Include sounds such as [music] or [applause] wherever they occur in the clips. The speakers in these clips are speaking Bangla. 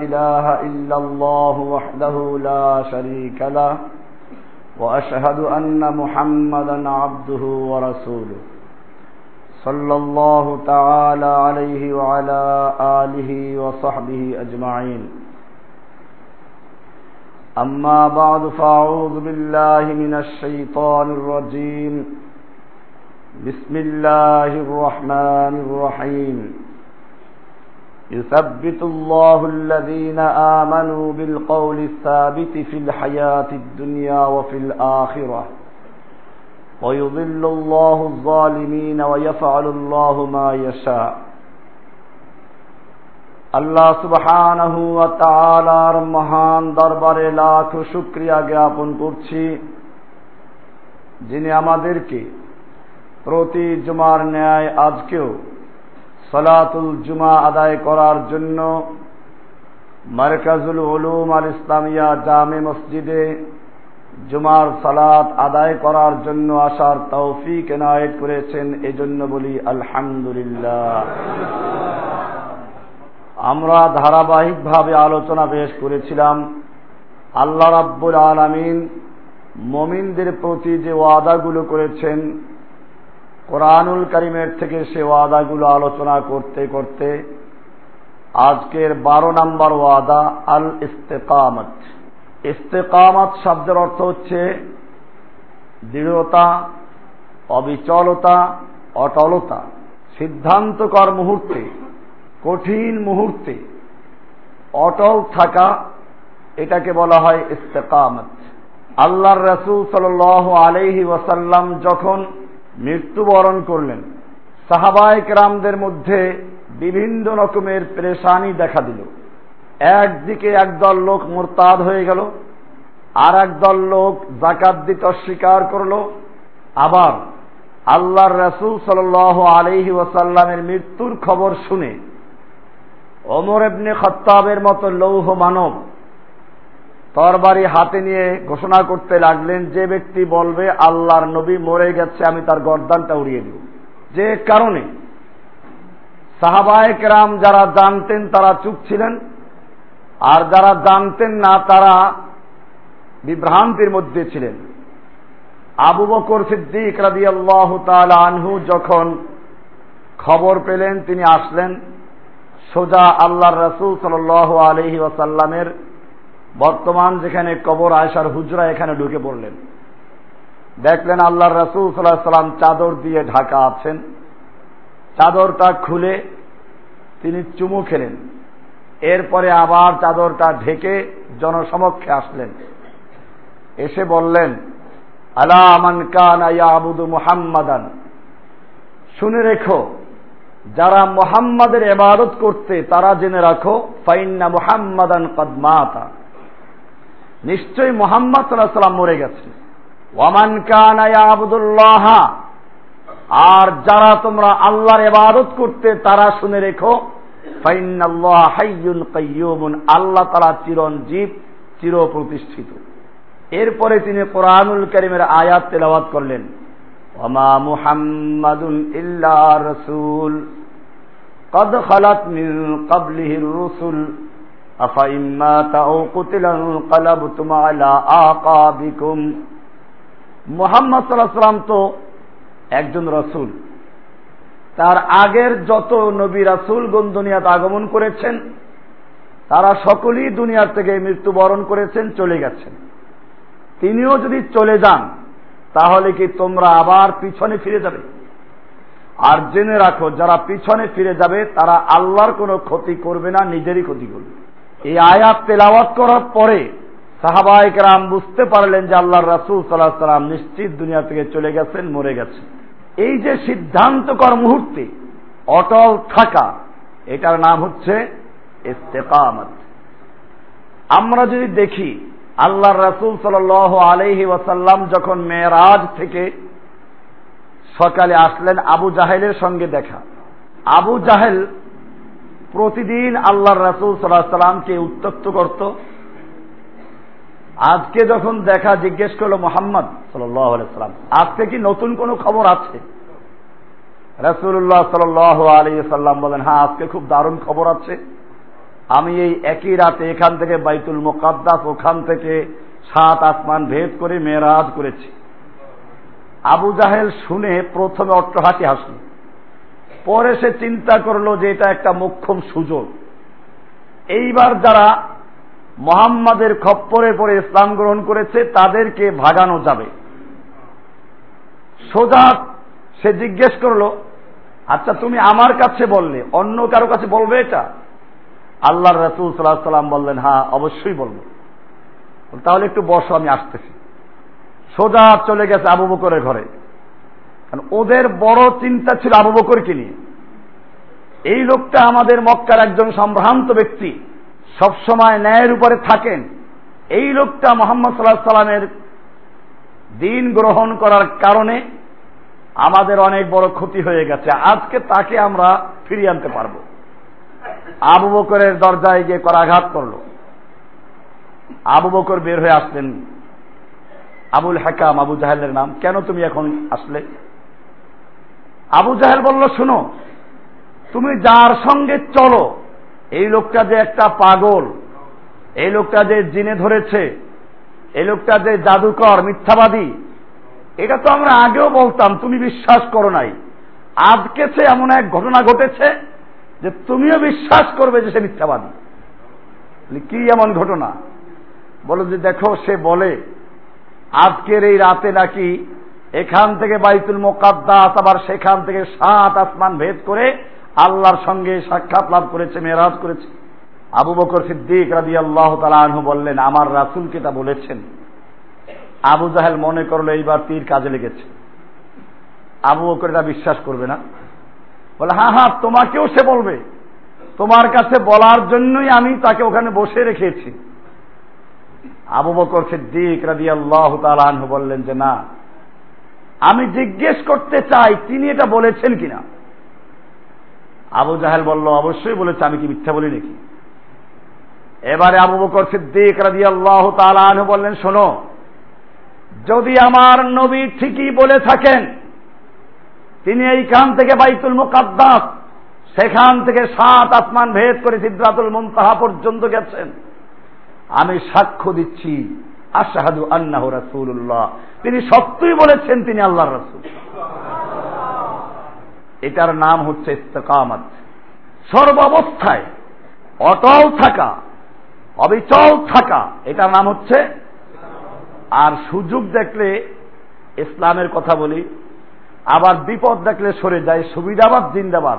إله إلا الله وحده لا شريك له، وأشهد أن محمدا عبده ورسوله. صلى الله تعالى عليه وعلى آله وصحبه أجمعين. أما بعد، فأعوذ بالله من الشيطان الرجيم. بسم الله الرحمن الرحيم. يثبت الله الذين آمنوا بالقول الثابت في الحياة الدنيا وفي الآخرة ويضل الله الظالمين ويفعل الله ما يشاء আল্লাহ সুবহানাহু ওয়া তাআলার মহান দরবারে লাখ শুকরিয়া জ্ঞাপন করছি যিনি আমাদেরকে প্রতি জুমার ন্যায় আজকেও সলাতুল জুমা আদায় করার জন্য মারকাজুল উলুম আল ইসলামিয়া জামে মসজিদে জুমার সালাত আদায় করার জন্য আসার তৌফিক এনায়েত করেছেন, এজন্য বলি আলহামদুলিল্লাহ। আমরা ধারাবাহিকভাবে আলোচনা পেশ করেছিলাম, আল্লাহ রাব্বুল আলামিন মমিনদের প্রতি যে ওয়াদাগুলো করেছেন কোরআনুল করিমের থেকে সে ওয়াদাগুলো আলোচনা করতে করতে আজকের বারো নম্বর ওয়াদা আল ইস্তেকামত ইস্তেকামত শব্দের অর্থ হচ্ছে দৃঢ়তা, অবিচলতা, অটলতা, সিদ্ধান্তকর মুহূর্তে, কঠিন মুহূর্তে, অটল থাকা, এটাকে বলা হয় ইস্তেকামত। আল্লাহর রসুল সাল আলহি ওয়াসাল্লাম যখন মৃত্যুবরণ করলেন। সাহাবায়ক রামদের মধ্যে বিভিন্ন রকমের পরেশানি দেখা দিল। একদিকে একদল লোক মোরতাদ হয়ে গেল আর একদল লোক জাকাত দিতে অস্বীকার করল। আবার আল্লাহর রসুল সাল আলহি ওয়াসাল্লামের মৃত্যুর খবর শুনে অমর এবনে খত্তাবের মতো লৌহ মানব তরবারি হাতে নিয়ে ঘোষণা করতে লাগলেন, যে ব্যক্তি বলবে, আল্লাহর নবী মরে গেছে, আমি তার গর্দানটা উড়িয়ে দিব। যে কারণে সাহাবায়ক রাম যারা জানতেন তারা চুপ ছিলেন, আর যারা জানতেন না তারা বিভ্রান্তির মধ্যে ছিলেন। আবু বকর সিদ্দিক রাদি আল্লাহ আনহু যখন খবর পেলেন, তিনি আসলেন সোজা আল্লাহর রসুল সাল আলহি ওয়াসাল্লামের বর্তমান যেখানে কবর আয়সার হুজরা, এখানে ঢুকে পড়লেন। দেখলেন আল্লাহর রসুল সাল্লাহ সাল্লাম চাদর দিয়ে ঢাকা আছেন। চাদরটা খুলে তিনি চুমু খেলেন। এরপরে আবার চাদরটা ঢেকে জনসমক্ষে আসলেন। এসে বললেন, আলা আমান কান আবুদু মুহাম্মাদান? শুনে রেখো, যারা মোহাম্মদের এবাদত করতে তারা জেনে রাখো, ফাইন্না মুহাম্মাদান কদমাতা নিশ্চয়ই মোহাম্মদ সাল্লাহ সাল্লাম মরে গেছেন ওয়ামান কান আবদুল্লাহ আর যারা তোমরা আল্লাহর এবাদত করতে তারা শুনে রেখো আল্লাহ তারা চিরঞ্জীব চির প্রতিষ্ঠিত এরপরে তিনি কোরআনুল করিমের আয়াত তেলাবাদ করলেন, ওমা মুহাম্মাদুন ইল্লা রসুল, কদ খালাত মিন কাবলিহির রসুল। أفإن مات أو قتل انقلبتم على آقابكم মোহাম্মদ সাল্লাহ সাল্লাম তো একজন রসুল তার আগের যত নবী রাসুল গন দুনিয়াতে আগমন করেছেন তারা সকলেই দুনিয়ার থেকে মৃত্যুবরণ করেছেন চলে গেছেন তিনিও যদি চলে যান তাহলে কি তোমরা আবার পিছনে ফিরে যাবে আর জেনে রাখো যারা পিছনে ফিরে যাবে তারা আল্লাহর কোনো ক্ষতি করবে না নিজেরই ক্ষতি করবে এই আয়াত তেলাওয়াত করার পরে সাহাবাহিক রাম বুঝতে পারলেন যে আল্লাহ রাসুল সাল্লাহ সাল্লাম নিশ্চিত দুনিয়া থেকে চলে গেছেন, মরে গেছেন। এই যে সিদ্ধান্তকর মুহূর্তে অটল থাকা, এটার নাম হচ্ছে ইস্তেকামত। আমরা যদি দেখি আল্লাহর রাসুল সাল আলহি ওয়াসাল্লাম যখন মেয়েরাজ থেকে সকালে আসলেন, আবু জাহেলের সঙ্গে দেখা। আবু জাহেল প্রতিদিন আল্লাহর রাসুল সাল্লাহ সাল্লামকে উত্তক্ত করত। আজকে যখন দেখা জিজ্ঞেস করল মোহাম্মদ সাল্লাম, আজকে কি নতুন কোনো খবর আছে? রাসুল্লাহ সাল আলী সাল্লাম বলেন হ্যাঁ আজকে খুব দারুণ খবর আছে। আমি এই একই রাতে এখান থেকে বাইতুল মোকাদ্দাস, ওখান থেকে সাত আসমান ভেদ করে মেয়েরাজ করেছি। আবু জাহেল শুনে প্রথমে অট্টহাসি হাসল। পরে সে চিন্তা করল যে এটা একটা মোক্ষম সুযোগ। এইবার যারা মোহাম্মদের খপ্পরে পরে ইসলাম গ্রহণ করেছে, তাদেরকে ভাগানো যাবে। সোজা সে জিজ্ঞেস করল আচ্ছা তুমি আমার কাছে বললে, অন্য কারও কাছে বলবে এটা? আল্লাহর রসুল সাল্লাহ সাল্লাম বললেন হ্যাঁ অবশ্যই বলব। তাহলে একটু বসো, আমি আসতেছি। সোজা চলে গেছে আবু বকরের ঘরে। কারণ ওদের বড় চিন্তা ছিল আবু বকরকে নিয়ে। এই লোকটা আমাদের মক্কার একজন সম্ভ্রান্ত ব্যক্তি, সবসময় ন্যায়ের উপরে থাকেন। এই লোকটা মোহাম্মদ সাল্লাহ সাল্লামের দিন গ্রহণ করার কারণে আমাদের অনেক বড় ক্ষতি হয়ে গেছে। আজকে তাকে আমরা ফিরিয়ে আনতে পারব। আবু বকরের দরজায় গিয়ে করাঘাত করল। আবু বকর বের হয়ে আসলেন। আবুল হাকাম, আবু জাহেলের নাম। কেন তুমি এখন আসলে? আবু জাহেল বলল, শুনো, তুমি যার সঙ্গে চলো, এই লোকটা যে একটা পাগল, এই লোকটা যে জিনে ধরেছে, এই লোকটা যে জাদুকর, মিথ্যাবাদী, এটা তো আমরা আগেও বলতাম, তুমি বিশ্বাস করো নাই। আজকে সে এমন এক ঘটনা ঘটেছে যে তুমিও বিশ্বাস করবে যে সে মিথ্যাবাদী। কি এমন ঘটনা? বলো যে, দেখো, সে বলে, আজকের এই রাতে নাকি এখান থেকে বাইতুল মোকাদ্দাস, আবার সেখান থেকে সাত আসমান ভেদ করে আল্লাহর সঙ্গে সাক্ষাৎ লাভ করেছে মেয়েরাজ করেছে। আবু বকর সিদ্দিক রাজি আল্লাহ তালু বললেন, আমার রাসুলকে তা বলেছেন। আবু জাহেল মনে করল এইবার তীর কাজে লেগেছে। আবু বকর এটা বিশ্বাস করবে না। বলে হ্যাঁ হ্যাঁ তোমাকেও সে বলবে। তোমার কাছে বলার জন্যই আমি তাকে ওখানে বসে রেখেছি। আবু বকর সিদ্দিক রাজি আল্লাহ তালু বললেন যে, না আমি জিজ্ঞেস করতে চাই, তিনি এটা বলেছেন কিনা? আবু জাহেল বলল, অবশ্যই বলেছে, আমি কি মিথ্যা বলি নাকি? এবারে আবু বকর সিদ্দিক রাজি আল্লাহ তালু বললেন, শোনো, যদি আমার নবী ঠিকই বলে থাকেন, তিনি এইখান থেকে বাইতুল মুকাদ্দাস, সেখান থেকে সাত আসমান ভেদ করে সিদ্ধাতুল মুনতাহা পর্যন্ত গেছেন, আমি সাক্ষ্য দিচ্ছি আশাহাদু আন্নাহ রাসূলুল্লাহ। তিনি সত্যই বলেছেন তিনি আল্লাহর রাসূল। এটার নাম হচ্ছে ইস্তেকামত। সর্বাবস্থায় অটল থাকা, অবিচল থাকা, এটার নাম হচ্ছে আর সুযোগ দেখলে ইসলামের কথা বলি, আবার বিপদ দেখলে সরে যায়, সুবিধাবাদ, জিন্দাবাদ,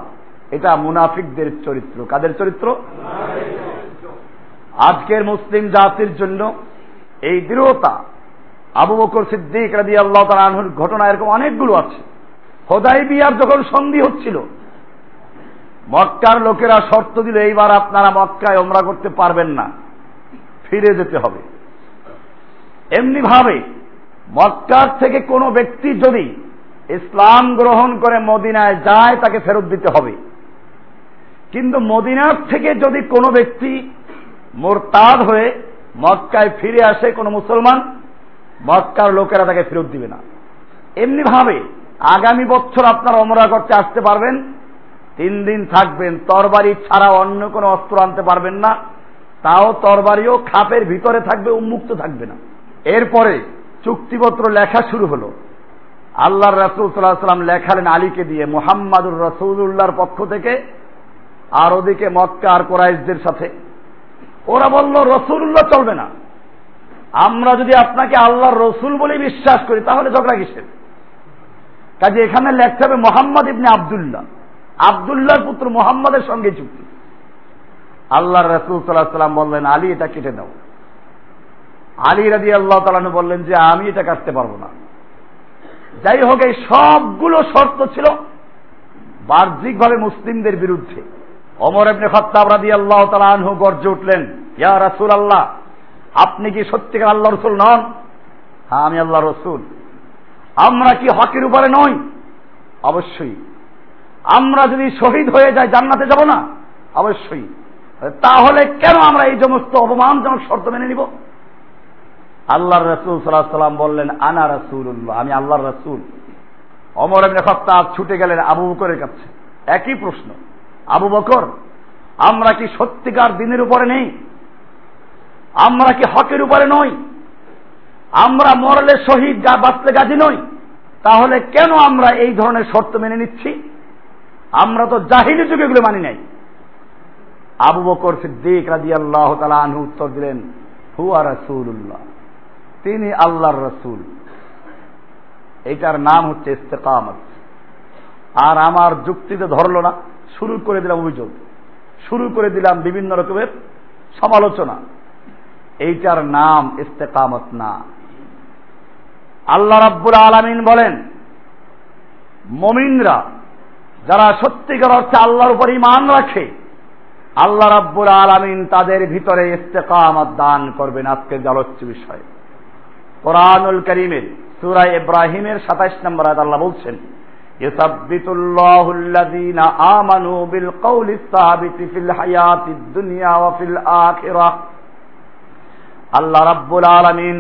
এটা মুনাফিকদের চরিত্র। কাদের চরিত্র? আজকের মুসলিম জাতির জন্য এই দৃঢ়তা আবু বকর সিদ্দিক রাদি আল্লাহ তালুর ঘটনা এরকম অনেকগুলো আছে। হোদাই বিয়ার যখন সন্ধি হচ্ছিল, মক্কার লোকেরা শর্ত দিল, এইবার আপনারা মক্কায় ওমরা করতে পারবেন না, ফিরে যেতে হবে। এমনি ভাবে মক্কার থেকে কোনো ব্যক্তি যদি ইসলাম গ্রহণ করে মদিনায় যায়, তাকে ফেরত দিতে হবে। কিন্তু মদিনার থেকে যদি কোনো ব্যক্তি মোরতাদ হয়ে মক্কায় ফিরে আসে কোনো মুসলমান, মক্কার লোকেরা তাকে ফেরত দিবে না। এমনি ভাবে আগামী বছর আপনারা অমরা করতে আসতে পারবেন, তিন দিন থাকবেন, তরবারি ছাড়া অন্য কোনো অস্ত্র আনতে পারবেন না, তাও তরবারিও খাপের ভিতরে থাকবে, উন্মুক্ত থাকবে না। এরপরে চুক্তিপত্র লেখা শুরু হলো। আল্লাহর রাসুল সাল্লাহ সাল্লাম লেখালেন আলীকে দিয়ে, মোহাম্মদুর রসুল্লাহর পক্ষ থেকে, আর ওদিকে মক্কা আর কোরাইশদের সাথে। ওরা বলল, রসুল্লাহ চলবে না। আমরা যদি আপনাকে আল্লাহর রসুল বলে বিশ্বাস করি, তাহলে ঝগড়া কিসের? কাজে এখানে লেখতে হবে মোহাম্মদ ইবনে আবদুল্লাহ। আবদুল্লাহর পুত্র মোহাম্মদের সঙ্গে চুক্তি আল্লাহ রসুল সাল্লাহ সাল্লাম বললেন, আলী, এটা কেটে দাও আলী রাজি আল্লাহ তালানু বললেন যে, আমি এটা কাটতে পারব না। যাই হোক, এই সবগুলো শর্ত ছিল বাহ্যিকভাবে মুসলিমদের বিরুদ্ধে। অমর এমনি খত্তাব রাদি আল্লাহ তালানহু গর্জে উঠলেন, ইয়া রাসুল আল্লাহ আপনি কি সত্যিকার আল্লাহ রসুল নন? হ্যাঁ আমি আল্লাহ রসুল। আমরা কি হকের উপরে নই? অবশ্যই। আমরা যদি শহীদ হয়ে যাই, জান্নাতে যাব না? অবশ্যই। তাহলে কেন আমরা এই সমস্ত অপমানজনক শর্ত মেনে নিব? আল্লাহ রসুল সাল্লাহ সাল্লাম বললেন, আনা রসুল্লাহ আমি আল্লাহর রসুল। অমর এমনি খত্তাব ছুটে গেলেন, আবু বকরের কাছে। একই প্রশ্ন। আবু বকর, আমরা কি সত্যিকার দিনের উপরে নেই? আমরা কি হকের উপরে নই? আমরা মরলে শহীদ গা বাঁচলে গাজী নই? তাহলে কেন আমরা এই ধরনের শর্ত মেনে নিচ্ছি? আমরা তো জাহিলি যুগে এগুলো মানি নাই। আবু বকর সিদ্দিক রাজি আল্লাহ তালা আনহু উত্তর দিলেন, হুয়া রসুল্লাহ তিনি আল্লাহর রসুল। এটার নাম হচ্ছে ইস্তেকামত। আর আমার যুক্তিতে ধরলো না। শুরু করে দিলাম অভিযোগ। শুরু করে দিলাম বিভিন্ন রকমের সমালোচনা। এইটার নাম ইস্তেকামত না। আল্লাহ রাব্বুল আলমিন বলেন, মমিনরা যারা সত্যিকার অর্থে আল্লাহর উপর ইমান রাখে, আল্লাহ রাব্বুল আলমিন তাদের ভিতরে ইস্তেকামত দান করবেন আজকের আলোচ্য বিষয়। কোরআনুল করিমের সুরাই ইব্রাহিমের সাতাইশ নম্বর আয়াত আল্লাহ বলছেন يثبت الله الذين آمنوا بالقول الثابت في الحياة الدنيا وفي الآخرة আল্লাহ রাব্বুল আলমিন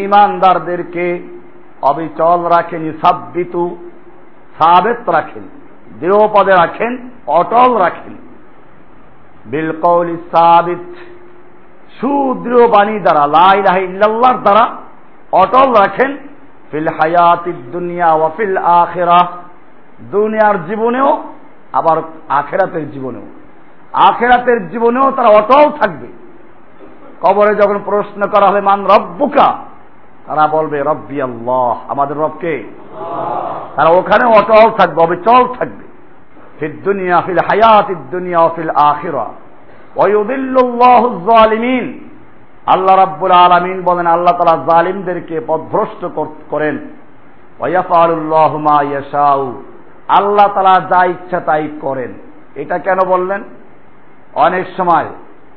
ইমানদারদেরকে অবিচল রাখেন সাব্বিতু সাবেত রাখেন দৃঢ় পদে রাখেন অটল রাখেন বিলকৌল সাবিত সুদৃঢ় বাণী দ্বারা লাইলাহ ইল্লাল্লাহর দ্বারা অটল রাখেন ফিল হায়াতি দুনিয়া ওয়াফিল আখেরা। দুনিয়ার জীবনেও, আবার আখেরাতের জীবনেও। আখেরাতের জীবনেও তারা অটল থাকবে। কবরে যখন প্রশ্ন করা হবে, মান রব্বুকা? তারা বলবে, রব্বি আল্লাহ। আমাদের রবকে তারা ওখানে অটল থাকবে, অবিচল থাকবে। ফির দুনিয়া, ফিল হায়াতি দুনিয়া ফিল আখিরা। ওয়ুদিল্লুল্লাহু যালিমিন। আল্লাহ রাব্বুল আলামিন বলেন, আল্লাহ তাআলা জালিমদেরকে পথভ্রষ্ট করেন। আল্লাহ তাআলা যা ইচ্ছা তাই করেন। এটা কেন বললেন? অনেক সময়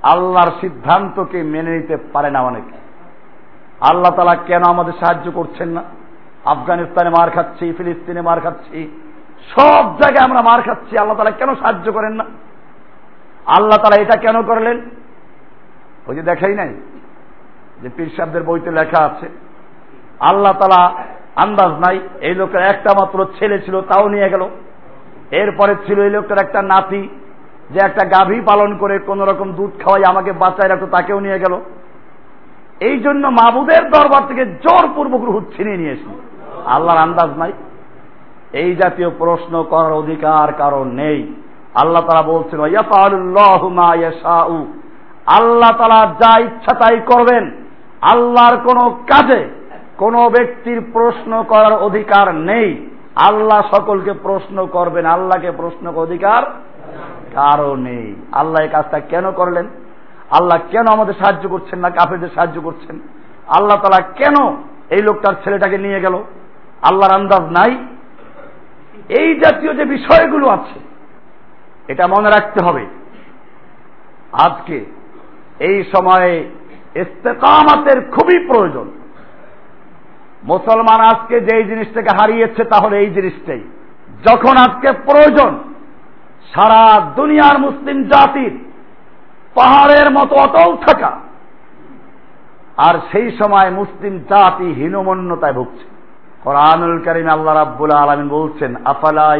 আল্লাহর সিদ্ধান্তকে মেনে নিতে পারে না অনেকে। আল্লাহ তালা কেন আমাদের সাহায্য করছেন না? আফগানিস্তানে মার খাচ্ছি, ফিলিস্তিনে মার খাচ্ছি, সব জায়গায় আমরা মার খাচ্ছি, আল্লাহ তালা কেন সাহায্য করেন না? আল্লাহ তালা এটা কেন করলেন? ওই যে দেখাই নাই। যে পীর সাহেবদের বইতে লেখা আছে, আল্লাহ তালা আন্দাজ নাই, এই লোকের একটা মাত্র ছেলে ছিল, তাও নিয়ে গেল। এরপরে ছিল এই লোকটার একটা নাতি, যে একটা গাভী পালন করে কোন রকম দুধ খাওয়াই আমাকে বাঁচায় রাখতো, তাকেও নিয়ে গেল। এই জন্য মাবুদের দরবার থেকে জোরপূর্বক রুহ ছিনিয়ে নিয়ে এসি আল্লাহর আন্দাজ নাই। এই জাতীয় প্রশ্ন করার অধিকার কারণ নেই। আল্লাহ তারা বলছেন আল্লাহ তালা যা ইচ্ছা তাই করবেন। আল্লাহর কোন কাজে কোন ব্যক্তির প্রশ্ন করার অধিকার নেই। আল্লাহ সকলকে প্রশ্ন করবেন, আল্লাহকে প্রশ্ন অধিকার কারও নেই। আল্লাহ এই কাজটা কেন করলেন? আল্লাহ কেন আমাদের সাহায্য করছেন না, কাফেরদের সাহায্য করছেন? আল্লাহ তালা কেন এই লোকটার ছেলেটাকে নিয়ে গেল? আল্লাহর আন্দাজ নাই। এই জাতীয় যে বিষয়গুলো আছে, এটা মনে রাখতে হবে। আজকে এই সময়ে ইস্তেকামাতের খুবই প্রয়োজন। মুসলমান আজকে যেই জিনিসটাকে হারিয়েছে, তাহলে এই জিনিসটাই। যখন আজকে প্রয়োজন, সারা দুনিয়ার মুসলিম জাতির পাহাড়ের মতো অটল থাকা, আর সেই সময় মুসলিম জাতি হীনমন্যতায় ভুগছে। কোরআনুল করিম আল্লাহ রাব্বুল আলামিন বলছেন, আফালা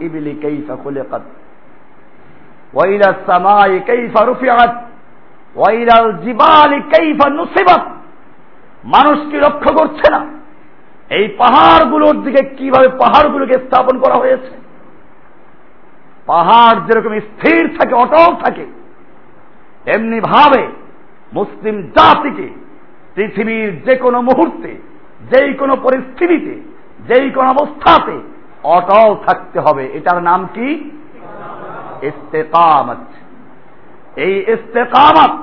ইবলি কাইফা খুলিকাত, ওয়া সামাই ওয়া ইলাল জিবালি কাইফা নুসিবাত মানুষ কি লক্ষ্য করছে না। এই পাহাড়গুলোর দিকে কীভাবে পাহাড়গুলোকে স্থাপন করা হয়েছে। পাহাড় যেরকম স্থির থাকে, অটল থাকে এমনি ভাবে মুসলিম জাতিকে, পৃথিবীর যে কোনো মুহূর্তে যেই কোনো পরিস্থিতিতে যেই কোন অবস্থাতে অটল থাকতে হবে। এটার নাম কি? ইস্তেকামত। এই ইস্তেকামত,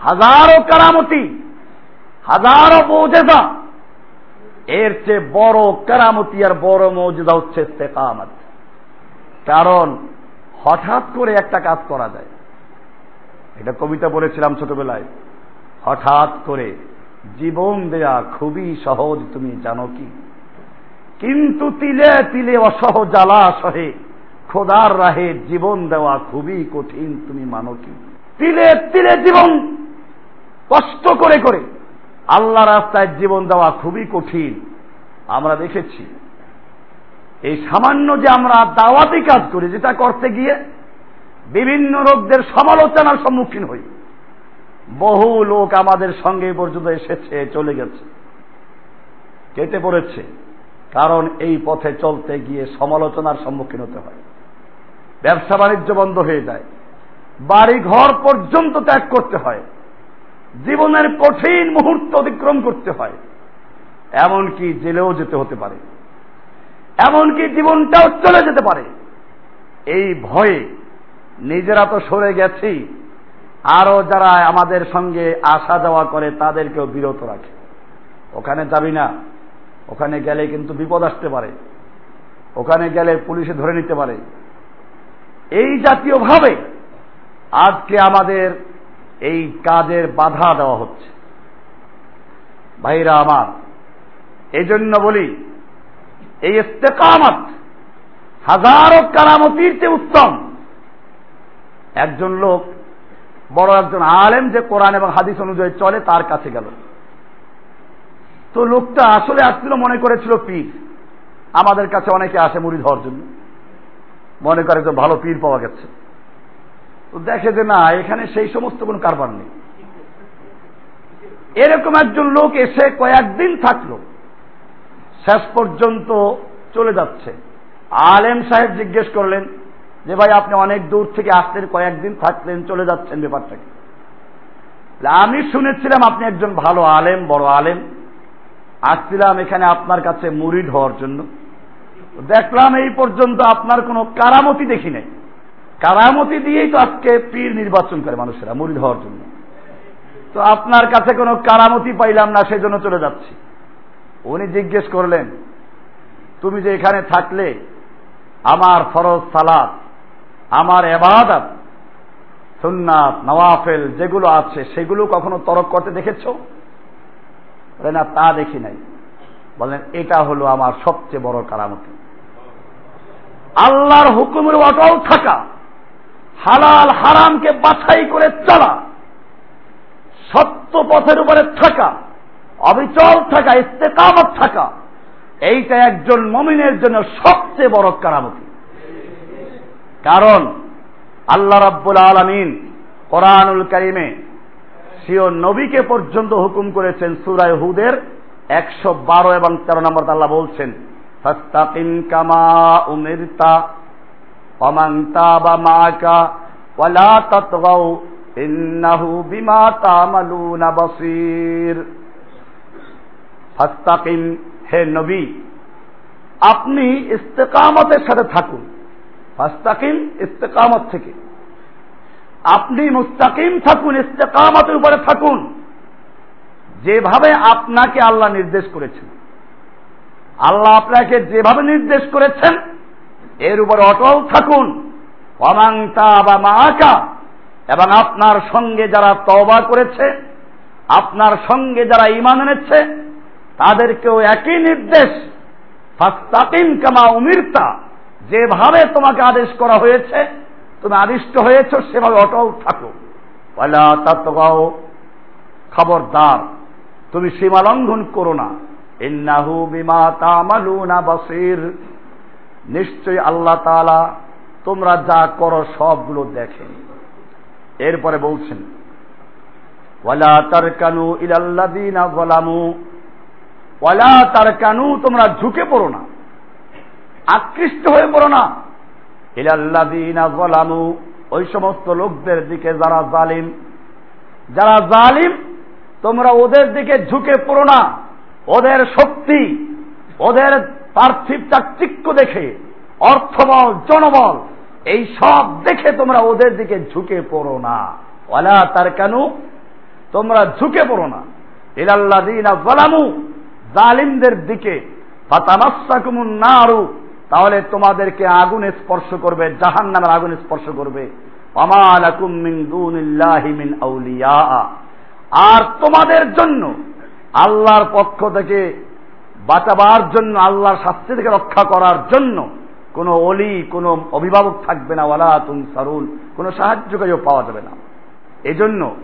হাজারো কারামতি, হাজারো মৌজেদা এর চেয়ে বড় কারামতি আর বড় মৌজেদা হচ্ছে ইস্তেকামত। কারণ হঠাৎ করে একটা কাজ করা যায়। এটা কবিতা বলেছিলাম ছোটবেলায়। হঠাৎ করে জীবন দেয়া খুবই সহজ, তুমি জানো কি? কিন্তু তিলে তিলে অসহ জ্বালা সহে খোদার রাহে জীবন দেওয়া খুবই কঠিন, তুমি মানো কি? তিলে তিলে জীবন, কষ্ট করে করে। আল্লাহ রাস্তায় জীবন দেওয়া খুবই কঠিন। আমরা দেখেছি, এই সামান্য যে আমরা দাওয়াতি কাজ করি, যেটা করতে গিয়ে বিভিন্ন লোকদের সমালোচনার সম্মুখীন হই। বহু লোক আমাদের সঙ্গে পর্যন্ত এসেছে, চলে গেছে। কেটে পড়েছে। কারণ এই পথে চলতে গিয়ে সমালোচনার সম্মুখীন হতে হয়। ব্যবসা বাণিজ্য বন্ধ হয়ে যায়। বাড়ি ঘর পর্যন্ত ত্যাগ করতে হয়। জীবনের কঠিন মুহূর্ত অতিক্রম করতে হয়। এমনকি জেলেও যেতে হতে পারে। এমনকি জীবনটাও চলে যেতে পারে। এই ভয়ে নিজেরা তো সরে গেছি। আরও যারা আমাদের সঙ্গে আসা যাওয়া করে, তাদেরকেও বিরত রাখে। ওখানে যাবি না। ওখানে গেলে কিন্তু বিপদ আসতে পারে। ওখানে গেলে পুলিশে ধরে নিতে পারে। এই জাতীয় ভাবে আজকে আমাদের এই কাজের বাধা দেওয়া হচ্ছে। ভাইরা আমার এই জন্য বলি, এই ইস্তেকামত হাজারো কারামতির চেয়ে উত্তম। একজন লোক, বড় একজন আলেম যে কোরআন এবং হাদিস অনুযায়ী চলে, তার কাছে গেল। তো লোকটা আসলে আসছিল, মনে করেছিল পীর। আমাদের কাছে অনেকে আসে মুড়ি ধর জন্য। মনে করে তো ভালো পীর পাওয়া গেছে। তো দেখে যে না, এখানে সেই সমস্ত কোন কারবার নেই। এরকম একজন লোক এসে কয়েকদিন থাকল। শেষ পর্যন্ত চলে যাচ্ছে। আলেম সাহেব জিজ্ঞেস করলেন যে, ভাই, আপনি অনেক দূর থেকে আসলেন, কয়েকদিন থাকলেন, চলে যাচ্ছেন ব্যাপারটাকে। আমি শুনেছিলাম আপনি একজন ভালো আলেম, বড় আলেম। আসছিলাম এখানে আপনার কাছে মুড়িদ হওয়ার জন্য। দেখলাম এই পর্যন্ত আপনার কোনো কারামতি দেখি নাই। কারামতি দিয়েই তো আজকে পীর নির্বাচন করে মানুষেরা মুড়িদ হওয়ার জন্য। তো আপনার কাছে কোনো কারামতি পাইলাম না, সেজন্য চলে যাচ্ছি। উনি জিজ্ঞেস করলেন, তুমি যে এখানে থাকলে, আমার ফরজ সালাত, আমার এবাদাত, সুন্নাত, নওয়াফেল যেগুলো আছে, সেগুলো কখনো তরক করতে দেখেছ? না, তা দেখি নাই। বলেন, এটা হলো আমার সবচেয়ে বড় কারামতি। আল্লাহর হুকুমের অটল থাকা, হালাল হারামকে বাছাই করে চলা সত্য পথের উপরে থাকা, অবিচল থাকা, ইস্তেকামত থাকা, এইটা একজন মমিনের জন্য সবচেয়ে বড় কারামতি। কারণ আল্লাহ রাব্বুল আলমিন কোরআনুল করিমে সিও নবীকে পর্যন্ত হুকুম করেছেন সুরায় হুদের একশো বারো এবং তেরো নম্বর আল্লাহ বলছেন, ফাস্তাকিম কামা ফাস্তাকিম, হে নবী, আপনি ইস্তেকামতের সাথে থাকুন। ফাস্তাকিম, ইস্তেকামত থেকে। আপনি মুস্তাকিম থাকুন, ইস্তেকামতের উপরে থাকুন। যেভাবে আপনাকে আল্লাহ নির্দেশ করেছেন, আল্লাহ আপনাকে যেভাবে নির্দেশ করেছেন, এর উপর অটল থাকুন। অমাংতা বা মাকা এবং আপনার সঙ্গে যারা তবা করেছে, আপনার সঙ্গে যারা ইমান এনেছে, তাদেরকেও একই নির্দেশ, ফাস্তাকিম কামা উমিরতা, যেভাবে তোমাকে আদেশ করা হয়েছে, তুমি আদিষ্ট হয়েছ, সেভাবে অটল থাকো। খবরদার। তুমি সীমা লঙ্ঘন করো না। বাসির। নিশ্চয় আল্লাহ তাআলা তোমরা যা করো সবগুলো দেখেন। এরপরে বলছেন, ওয়ালা তারকানু ইলাল্লাযিনা যালামু। ওয়ালা তারকানু, তোমরা ঝুঁকে পড়ো না। আকৃষ্ট হয়ে পড়ো না। ইলাল্লাযিনা যালামু। ওই সমস্ত লোকদের দিকে যারা জালিম যারা জালিম তোমরা ওদের দিকে ঝুঁকে পড়ো না। ওদের শক্তি, ওদের পার্থিব চাকচিক্য দেখে, অর্থবল, জনবল, এই সব দেখে তোমরা ওদের দিকে ঝুঁকে পড়ো না। ওয়ালা তার কেন তোমরা ঝুঁকে পড়ো না। ইলাল্লাদিনা জালামু জালিমদের দিকে নারু, তাহলে তোমাদেরকে আগুনে স্পর্শ করবে জাহান নামের আগুনে স্পর্শ করবে। অমালাকুম মিন দুনিল্লাহি মিন আউলিয়া আর তোমাদের জন্য, আল্লাহর পক্ষ থেকে বাঁচাবার জন্য, আল্লাহর শাস্তি থেকে রক্ষা করার জন্য কোন অলি কোন অভিভাবক থাকবে না, ওয়ালা তুম সারুল কোন সাহায্যকারীও পাওয়া যাবে না। এজন্য জন্য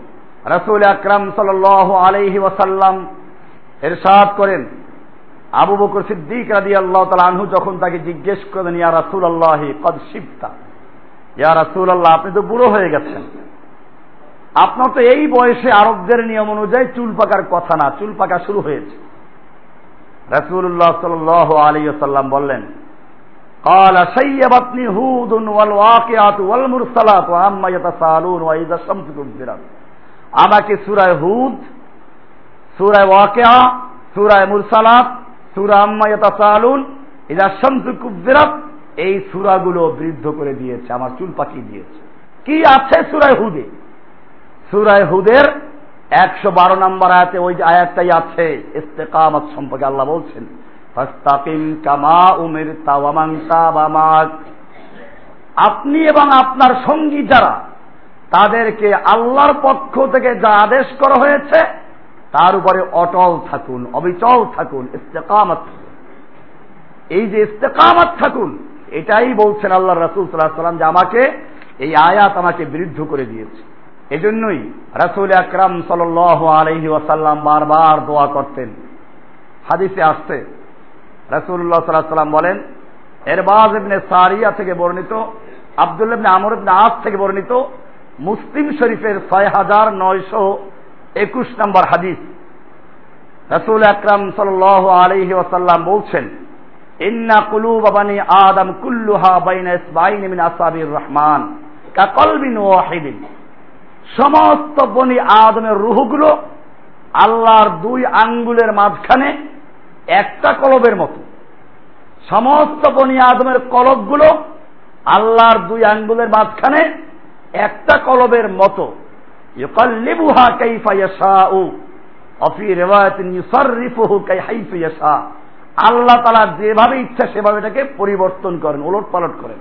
রাসুল আকরাম সাল আলহি ওয়াসাল্লাম এরশাদ করেন। আবু বকর সিদ্দিক রাদি আল্লাহ তালা আনহু যখন তাকে জিজ্ঞেস করেন, ইয়া রাসুল আল্লাহ কদ শিবতা? ইয়া রাসুল আল্লাহ আপনি তো বুড়ো হয়ে গেছেন। আপনার তো এই বয়সে আরবদের নিয়ম অনুযায়ী চুল পাকার কথা না চুল পাকা শুরু হয়েছে রাসুল্লাহ সাল আলী সাল্লাম বললেন قال شيبتني هود والواقعات والمرسلات وعما يتساءلون واذا الشمس كبرت আমাকে সূরা হুদ সূরা ওয়াকিয়া সূরা মুরসালাত সূরা আম্মা ইয়াতাসালুন ইদা শামসু কুব্বিরাত এই সূরাগুলো বৃদ্ধ করে দিয়েছে আমার চুল পাকিয়ে দিয়েছে কি আছে সূরা হুদে সূরা হুদের একশো বারো নম্বর আয়াতে ওই যে আয়াতটাই আছে, ইস্তেকামত সম্পর্কে আল্লাহ বলছেন কামা আপনি এবং আপনার সঙ্গী যারা, তাদেরকে আল্লাহর পক্ষ থেকে যা আদেশ করা হয়েছে, তার উপরে অটল থাকুন, অবিচল থাকুন, ইস্তেকামত এই যে ইস্তেকামত থাকুন, এটাই বলছেন আল্লাহ রাসুল সাল্লাহ সাল্লাম যে আমাকে এই আয়াত আমাকে বিরুদ্ধ করে দিয়েছে। এজন্যই রাসুল আকরাম সাল আলহি ওয়াসাল্লাম বারবার দোয়া করতেন। হাদিসে আসছে রাসুল্লাহ সাল্লাহ সাল্লাম বলেন, এরবাজ ইবনে সারিয়া থেকে বর্ণিত আবদুল্লাহ ইবনে আমর ইবনে আস থেকে বর্ণিত মুসলিম শরীফের ছয় হাজার নয়শো একুশ নম্বর হাদিস। রসুল আকরাম সাল আলহি ওসাল্লাম বলছেন, ইন্না কুলু বাবানি আদম কুল্লুহা বাইন আসাবির রহমান, কাকলবিন ওয়াহিদিন। সমস্ত বনি আদমের রুহগুলো আল্লাহর দুই আঙ্গুলের মাঝখানে একটা কলবের মতো। সমস্ত বনি আদমের কলবগুলো আল্লাহর দুই আঙ্গুলের মাঝখানে একটা কলবের মতো। ইউকাল্লিবুহা কাইফা অফি রিওয়ায়াতিন ইউসাররিফুহু কাইফা ইয়াশা। আল্লাহ তাআলা যেভাবে ইচ্ছা সেভাবে এটাকে পরিবর্তন করেন ওলট পালট করেন।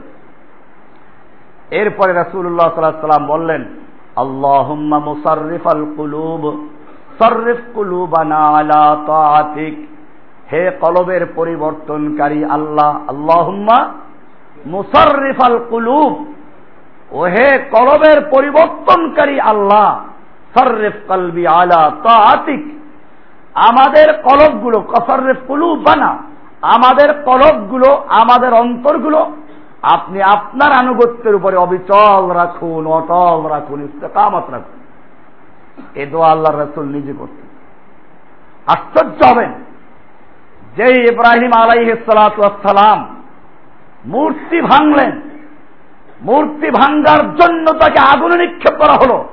এরপরে রাসূলুল্লাহ সাল্লাল্লাহু আলাইহি সাল্লাম বললেন আল্লাহুম্মা মুসাররিফাল কুলুব, সাররিফ কুলুবানা আলা তাআতিক। হে কলবের পরিবর্তনকারী আল্লাহ, আল্লাহুম্মা মুসাররিফাল কুলুব। ও হে কলবের পরিবর্তনকারী আল্লাহ, সর্রেফ কলবি আলা তাতিক আমাদের কলবগুলো কসর্রেফ কুলু বানা, আমাদের কলবগুলো, আমাদের অন্তরগুলো আপনি আপনার আনুগত্যের উপরে অবিচল রাখুন, অটল রাখুন, ইস্তেকামত রাখুন। এ দোয়া আল্লাহ রসুল নিজে করতেন। আশ্চর্য হবেন যে ইব্রাহিম আলাইসালাম মূর্তি ভাঙলেন। মূর্তি ভাঙ্গার জন্য তাকে আগুনে নিক্ষেপ করা হলো।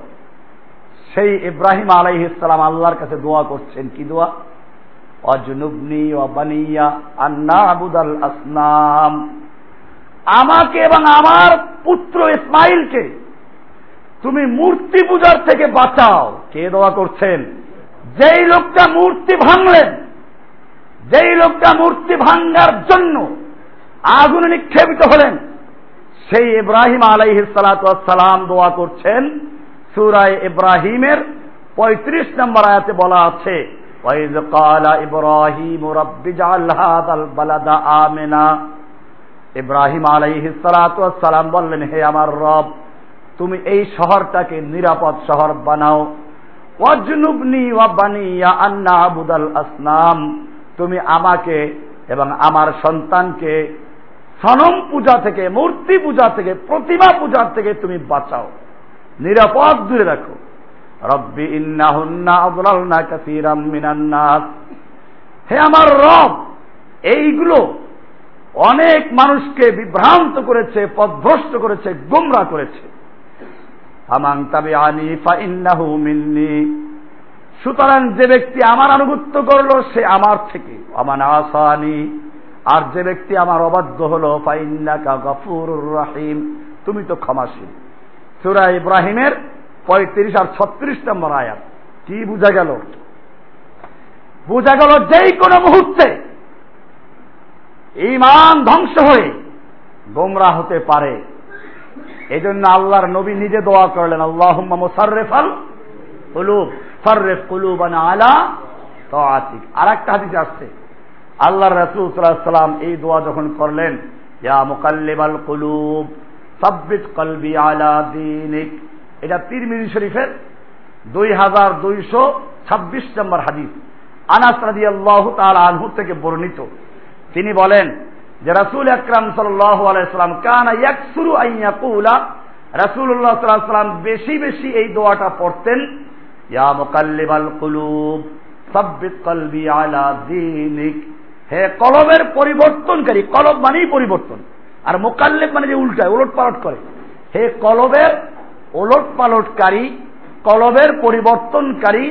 সেই ইব্রাহিম আলাই ইসলাম আল্লাহর কাছে দোয়া করছেন। কি দোয়া? অজনুবনি অবানিয়া আন্না আবুদাল আসনাম। আমাকে এবং আমার পুত্র ইসমাইলকে তুমি মূর্তি পূজার থেকে বাঁচাও। কে দোয়া করছেন? যেই লোকটা মূর্তি ভাঙলেন, যেই লোকটা মূর্তি ভাঙ্গার জন্য আগুনে নিক্ষেপিত হলেন, সেই ইব্রাহিম আলাইহ সালাম দোয়া করছেন। সুরায় ইব্রাহিমের পঁয়ত্রিশ নম্বর আয়াতে বলা আছে ইব্রাহিম ইব্রাহিম আলাইহ সালাম বললেন, হে আমার রব, তুমি এই শহরটাকে নিরাপদ শহর বানাও। আসনাম। তুমি আমাকে এবং আমার সন্তানকে সনম পূজা থেকে, মূর্তি পূজা থেকে, প্রতিমা পূজার থেকে তুমি বাঁচাও। নিরাপদ দূরে রাখো। রব্বি ইন্নাহুন্না হে আমার রব, এইগুলো অনেক মানুষকে বিভ্রান্ত করেছে পথভ্রষ্ট করেছে, গোমরা করেছে। আনি মিন্নি। সুতরাং যে ব্যক্তি আমার আনুগত্য করল, সে আমার থেকে। আমার আসানি। আর যে ব্যক্তি আমার অবাধ্য হলো, ফাইন্নাকা গফুর রাহিম। তুমি তো ক্ষমাশীল। সুরা ইব্রাহিমের পঁয়ত্রিশ আর ছত্রিশ নম্বর আয়াত। কি বুঝা গেল? বোঝা গেল যেই কোনো মুহূর্তে ইমান ধ্বংস হয়ে গোমরা হতে পারে। এই জন্য আল্লাহর নবী নিজে দোয়া করলেন আল্লাহ মুসার্রেফাল কুলুব, সার্রেফ কুলুবানা আলা তো আতিক আর একটা হাদিস আসছে। আল্লাহ রসুল এই দোয়া যখন করলেন, ইয়া মুকাল্লিবাল কুলুব, সাব্বিত কলবি আলা দিনিক। এটা তিরমিজি শরীফের দুই হাজার দুইশো ছাব্বিশ নম্বর হাদিস। আনাস রাজি আল্লাহ তাল আনহু থেকে বর্ণিত। তিনি বলেন যে রাসুল আকরাম আলাইসালাম কানা ইয়াকসুরু আইয়াকুলা রাসুল্লাহ সাল্লাম বেশি বেশি এই দোয়াটা পড়তেন, ইয়া মুকাল্লিবাল কুলুব, সাব্বিত কলবি আলা দীনিক হে কলবের পরিবর্তনকারী, কলব মানেই পরিবর্তন, আর মোকাল্লেব মানে যে উল্টায় উলট পালট করে। হে কলবের ওলট পালটকারী কলবের পরিবর্তনকারী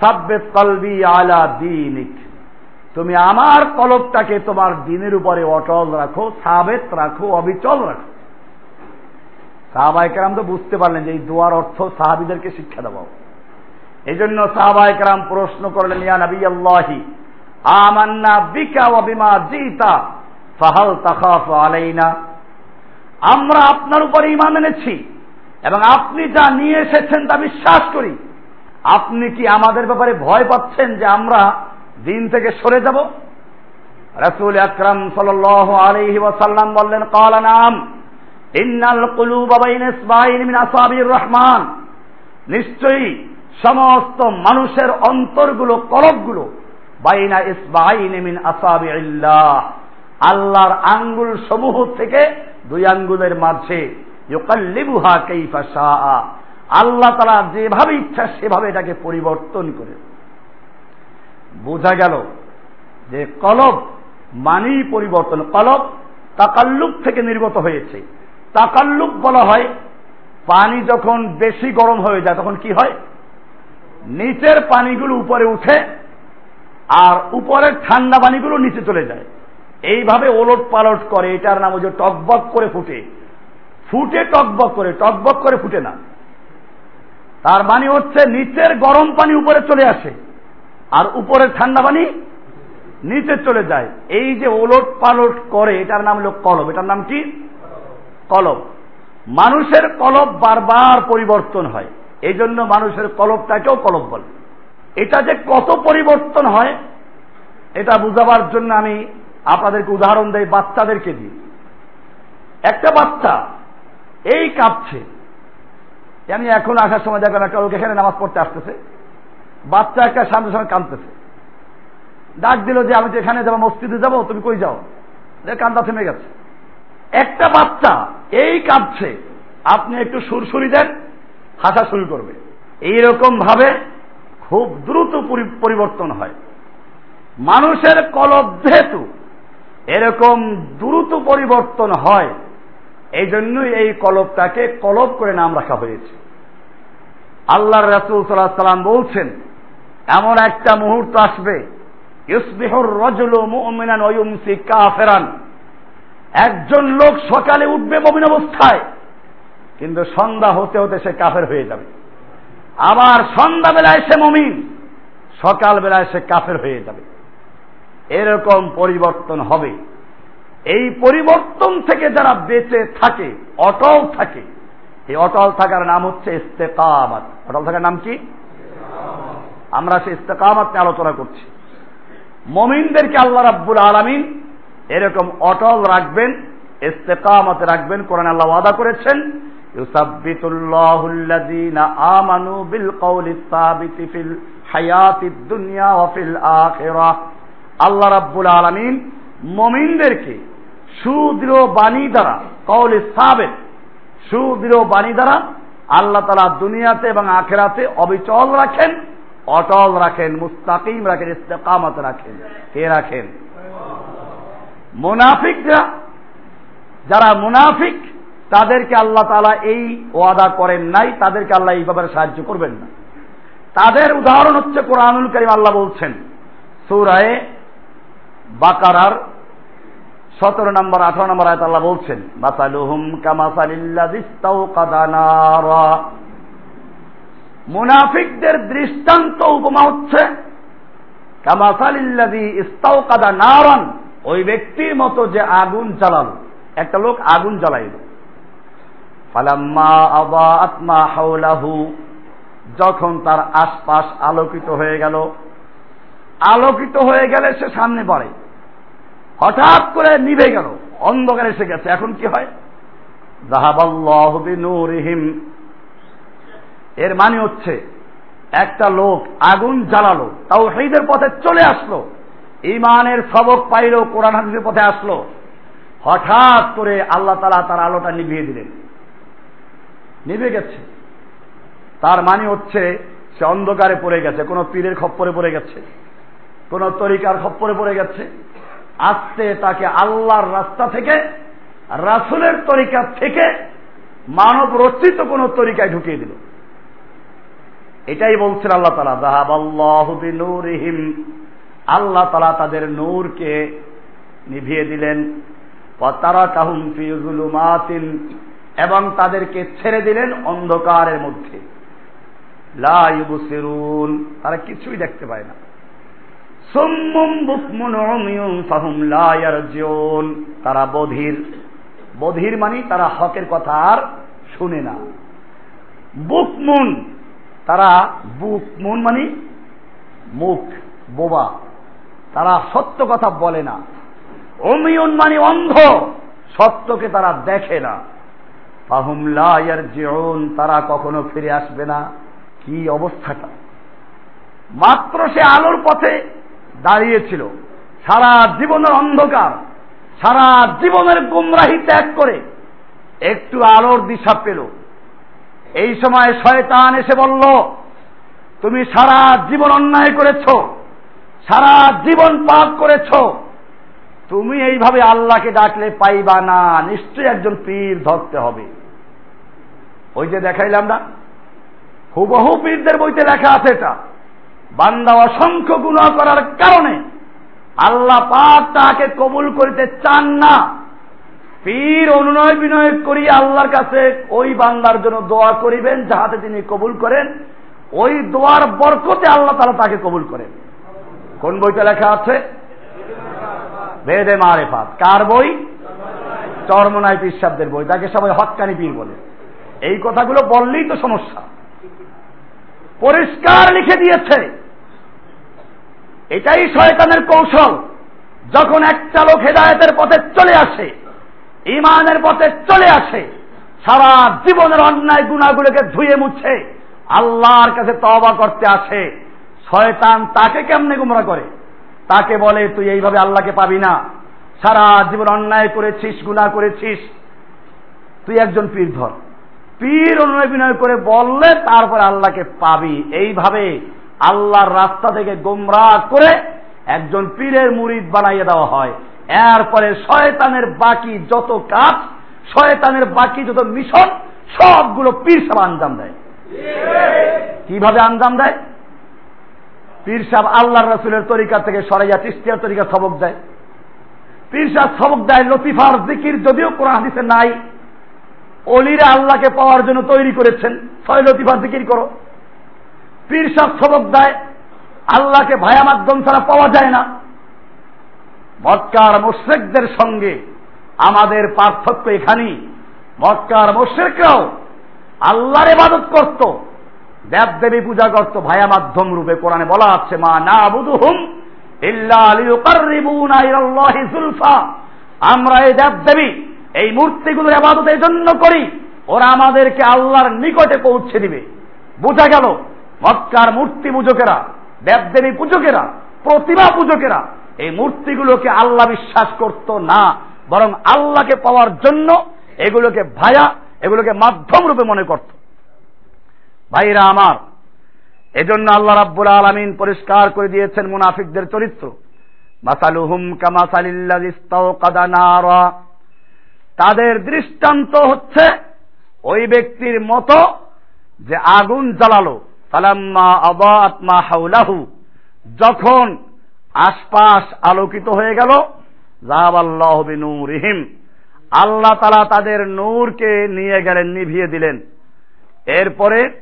সাব্বে কলবি আলা দিনিক তুমি আমার কলবটাকে তোমার দিনের উপরে অটল রাখো, সাবেত রাখো, অবিচল রাখো। সাহাবাইকেরাম তো বুঝতে পারলেন যে এই দোয়ার অর্থ সাহাবিদেরকে শিক্ষা দেওয়া। এই জন্য সাহাবাইকেরাম প্রশ্ন করলেন, ইয়া নবী আল্লাহি, আমান্না বিকা ও বিমা জিতা, ফাহাল তাখাফ আলাইনা? আমরা আপনার উপরে ইমান এনেছি এবং আপনি যা নিয়ে এসেছেন তা বিশ্বাস করি। আপনি কি আমাদের ব্যাপারে ভয় পাচ্ছেন যে আমরা দিন থেকে সরে যাব। রাসূল আকরাম সাল্লাল্লাহু আলাইহি ওয়াসাল্লাম বললেন ক্বালা নাম, ইন্নাল কুলুবা বাইনা ইসবাইন মিন রহমান। নিশ্চয়ই সমস্ত মানুষের অন্তরগুলো, কলবগুলো, বাইনা ইসবাইন আসাবিল্লাহ আল্লাহর আঙ্গুল সমূহ থেকে দুই আঙ্গুলের মাঝে, ইউকাল্লিবুহা আল্লাহ তারা যেভাবে ইচ্ছা সেভাবে এটাকে পরিবর্তন করে। বোঝা গেল যে কলব মানেই পরিবর্তন। কলব তাকাল্লুক থেকে নির্গত হয়েছে। তাকাল্লুক বলা হয়, পানি যখন বেশি গরম হয়ে যায়, তখন কি হয়? নিচের পানিগুলো উপরে উঠে আর উপরের ঠান্ডা পানিগুলো নিচে চলে যায়। এইভাবে ওলট পালট করে, এটার নাম হচ্ছে টকবক করে ফুটে। ফুটে টকবক করে টকবক করে ফুটে না। তার মানে হচ্ছে নিচের গরম পানি উপরে চলে আসে। আর উপরের ঠান্ডা পানি নিচে চলে যায়। এই যে ওলট পালট করে, এটার নাম হলো কলব। এটার নাম কি? কলব। মানুষের কলব বারবার পরিবর্তন হয়। এই জন্য মানুষের কলবটাকেও কলব বলে। এটা যে কত পরিবর্তন হয়, এটা বুঝাবার জন্য আমি আপনাদেরকে উদাহরণ দেই, বাচ্চাদেরকে দিই একটা বাচ্চা এই কাঁপছে। আমি এখন আসার সময় দেখলাম একটা লোক এখানে নামাজ পড়তে আসতেছে। বাচ্চা একটা সামনে সামনে কাঁদতেছে। ডাক দিল যে, আমি তো এখানে যাব, মসজিদে যাব, তুমি কই যাও? কান্দা থেমে গেছে। একটা বাচ্চা এই কাঁদছে, আপনি একটু সুরসুরি দেন, হাসা শুরু করবে। এইরকম ভাবে খুব দ্রুত পরিবর্তন হয়। মানুষের কলব যেহেতু এরকম দ্রুত পরিবর্তন হয় এই জন্যই এই কলবটাকে কলব করে নাম রাখা হয়েছে। আল্লাহর রাসুল সাল্লাহ সাল্লাম বলছেন এমন একটা মুহূর্ত আসবে। ইসবিহর রজল মুমিনান কাফেরান। একজন লোক সকালে উঠবে মমিন অবস্থায়, কিন্তু সন্ধ্যা হতে হতে সে কাফের হয়ে যাবে। আবার সন্ধ্যা বেলায় সে মমিন সকাল বেলায় সে কাফের হয়ে যাবে। এরকম পরিবর্তন হবে। এই পরিবর্তন থেকে যারা বেঁচে থাকে, অটল থাকে, এই অটল থাকার নাম হচ্ছে ইস্তেকামাত। অটল থাকার নাম কি? আমরা সে ইস্তেকামাত নিয়ে আলোচনা করছি। মমিনদেরকে আল্লাহ রাব্বুল আলমিন এরকম অটল রাখবেন, ইস্তেকামতে রাখবেন, কোরআন আল্লাহ ওয়াদা করেছেন আমানু বিল ফিল হায়াতিদ দুনিয়া ওয়া ফিল আখিরাহ আল্লাহ রাব্বুল আলামিন মুমিনদেরকে সুদৃঢ় বাণী দ্বারা, কওলি সাবিত, সুদৃঢ় বাণী দ্বারা আল্লাহ তাআলা দুনিয়াতে এবং আখেরাতে অবিচল রাখেন। অটল রাখেন, মুস্তাকিম রাখেন, ইস্তেকামত রাখেন। কে রাখেন? মুনাফিকরা। যারা মুনাফিক, তাদেরকে আল্লাহ তালা এই ওয়াদা করেন নাই, তাদেরকে আল্লাহ এই ব্যাপারে সাহায্য করবেন না। তাদের উদাহরণ হচ্ছে কোরআনুল করিম আল্লাহ বলছেন, সৌরায়ে বাকারার সতেরো নম্বর, আঠারো নম্বর আয়ত আল্লাহ বলছেন, মাসালুহুম কামাসালিল্লাহ মুনাফিকদের দৃষ্টান্ত উপমা হচ্ছে নারান, ওই ব্যক্তির মতো যে আগুন জ্বালাল। একটা লোক আগুন জ্বালাইল। ফালাম্মা আবা আত্মা হাউলাহু যখন তার আশপাশ আলোকিত হয়ে গেল। আলোকিত হয়ে গেলে সে সামনে পড়ে। হঠাৎ করে নিভে গেল। অন্ধকার এসে গেছে। এখন কি হয়? জাহাবাল্লাহ বিনুরিহিম এর মানে হচ্ছে, একটা লোক আগুন জ্বালালো তাও সেইদের পথে চলে আসলো ইমানের সবক পাইল, কোরআন হাদিসের পথে আসলো। হঠাৎ করে আল্লাহ তালা তার আলোটা নিভিয়ে দিলেন। নিভে গেছে। তার মানে হচ্ছে, সে অন্ধকারে পড়ে গেছে, কোন পীরের খপ্পরে পড়ে গেছে, কোন তরিকার খপ্পরে পড়ে গেছে। আস্তে তাকে আল্লাহর রাস্তা থেকে, রাসুলের তরিকা থেকে মানব রচিত কোন তরিকায় ঢুকিয়ে দিল। এটাই বলছেন আল্লাহ তালা জাহাব আল্লাহ নূরহিম আল্লাহ তালা তাদের নূরকে নিভিয়ে দিলেন। তারা কাহুম ফিজুলুমাতিন এবং তাদেরকে ছেড়ে দিলেন অন্ধকারের মধ্যে। লাইবুসিরুন তারা কিছুই দেখতে পায় না। সুম্মুম বুকমুন উমিয়ুন ফাহুম লা ইয়ারজিউন তারা বধির। বধির মানে তারা হকের কথা আর শুনে না। বুকমুন তারা বুকমুন মানে মুখ, বোবা। তারা সত্য কথা বলে না। অমিয়ন মানে অন্ধ। সত্যকে তারা দেখে না। পাহুমলায়ার জীবন তারা কখনো ফিরে আসবে না। কি অবস্থাটা? মাত্র সে আলোর পথে দাঁড়িয়েছিল। সারা জীবনের অন্ধকার, সারা জীবনের গুমরাহি ত্যাগ করে একটু আলোর দিশা পেল। এই সময় শয়তান এসে বলল, তুমি সারা জীবন অন্যায় করেছ, সারা জীবন পাপ করেছ। তুমি এইভাবে আল্লাহকে ডাকলে পাইবা না, নিশ্চয়ই একজন পীর ধরতে হবে। ওই যে দেখাইলাম না, হুবহু পীরদের বইতে লেখা আছে এটা। বান্দা অসংখ্য গুণ করার কারণে আল্লাহ পাক তাকে কবুল করিতে চান না। পীর অনুনয় বিনয় করিয়া আল্লাহর কাছে ওই বান্দার জন্য দোয়া করিবেন, যাহাতে তিনি কবুল করেন। ওই দোয়ার বরকতে আল্লাহ তালা তাকে কবুল করেন। কোন বইটা লেখা আছে? বেদে মারেফাত। কার বই? চরমনায় পীর বই। তাকে সবাই হকানি পীর বলে। এই কথাগুলো বললেই তো সমস্যা। পরিষ্কার লিখে দিয়েছে। এটাই শয়তানের কৌশল। যখন একটা লোক হেদায়তের পথে চলে আসে ইমানের পথে চলে আসে। সারা জীবনের অন্যায় গুণাগুলোকে ধুয়ে মুছে আল্লাহর কাছে তবা করতে আসে। শয়তান তাকে কেমনে গুমরা করে? তাকে বলে, তুই এইভাবে আল্লাহকে পাবি না। সারা জীবন অন্যায় করেছিস গুণা করেছিস। তুই একজন পীর ধর। পীর অনুনয় বিনয় করে বললে, তারপরে আল্লাহকে পাবি। এইভাবে আল্লাহর রাস্তা থেকে গোমরা করে একজন পীরের মুরিদ বানাইয়ে দেওয়া হয়। এরপরে শয়তানের বাকি যত কাজ শয়তানের বাকি যত মিশন, সবগুলো পীর সাহেব আঞ্জাম দেয়। কীভাবে আঞ্জাম দেয়? পীর সাহেব আল্লাহ রসুলের তরিকা থেকে সরাইয়া তিস্তিয়ার তরিকা সবক দেয়। পীর সাহেব সবক দেয়, লতিফার জিকির, যদিও কোরআন হাদিসে নাই। অলিরা আল্লাহকে পাওয়ার জন্য তৈরি করেছেন, ছয় লতিফার জিকির করো। পীর সাহেব সবক দেয়, আল্লাহকে ভায়া মাধ্যম ছাড়া পাওয়া যায় না। মক্কার মোশ্রেকদের সঙ্গে আমাদের পার্থক্য এখানেই। মক্কার মোশ্রেকরাও আল্লাহর ইবাদত করত দেব দেবী পূজা করত। ভায়া মাধ্যম রূপে কোরআনে বলা আছে, মা না বুধুহুম আমরা এই দেব দেবী এই মূর্তিগুলোর আবাদত এই জন্য করি, ওরা আমাদেরকে আল্লাহর নিকটে পৌঁছে দিবে। বোঝা গেল, মক্কার মূর্তি পূজকেরা, দেবদেবী পূজকেরা, প্রতিমা পূজকেরা এই মূর্তিগুলোকে আল্লাহ বিশ্বাস করত না, বরং আল্লাহকে পাওয়ার জন্য এগুলোকে ভায়া, এগুলোকে মাধ্যম রূপে মনে করত। ভাইরা আমার, এজন্য আল্লাহ রাব্বুল আলমিন পরিষ্কার করে দিয়েছেন মুনাফিকদের চরিত্র। মাসালুহুম কামাসালিল্লাহ তাদের দৃষ্টান্ত হচ্ছে ওই ব্যক্তির মতো যে আগুন জ্বালালো। সালাম্মা আবা আত্মা হাউলাহু যখন আশপাশ আলোকিত হয়ে গেল। বিনুরিহিম। আল্লাহ তালা তাদের নূরকে নিয়ে গেলেন, নিভিয়ে দিলেন। এরপরে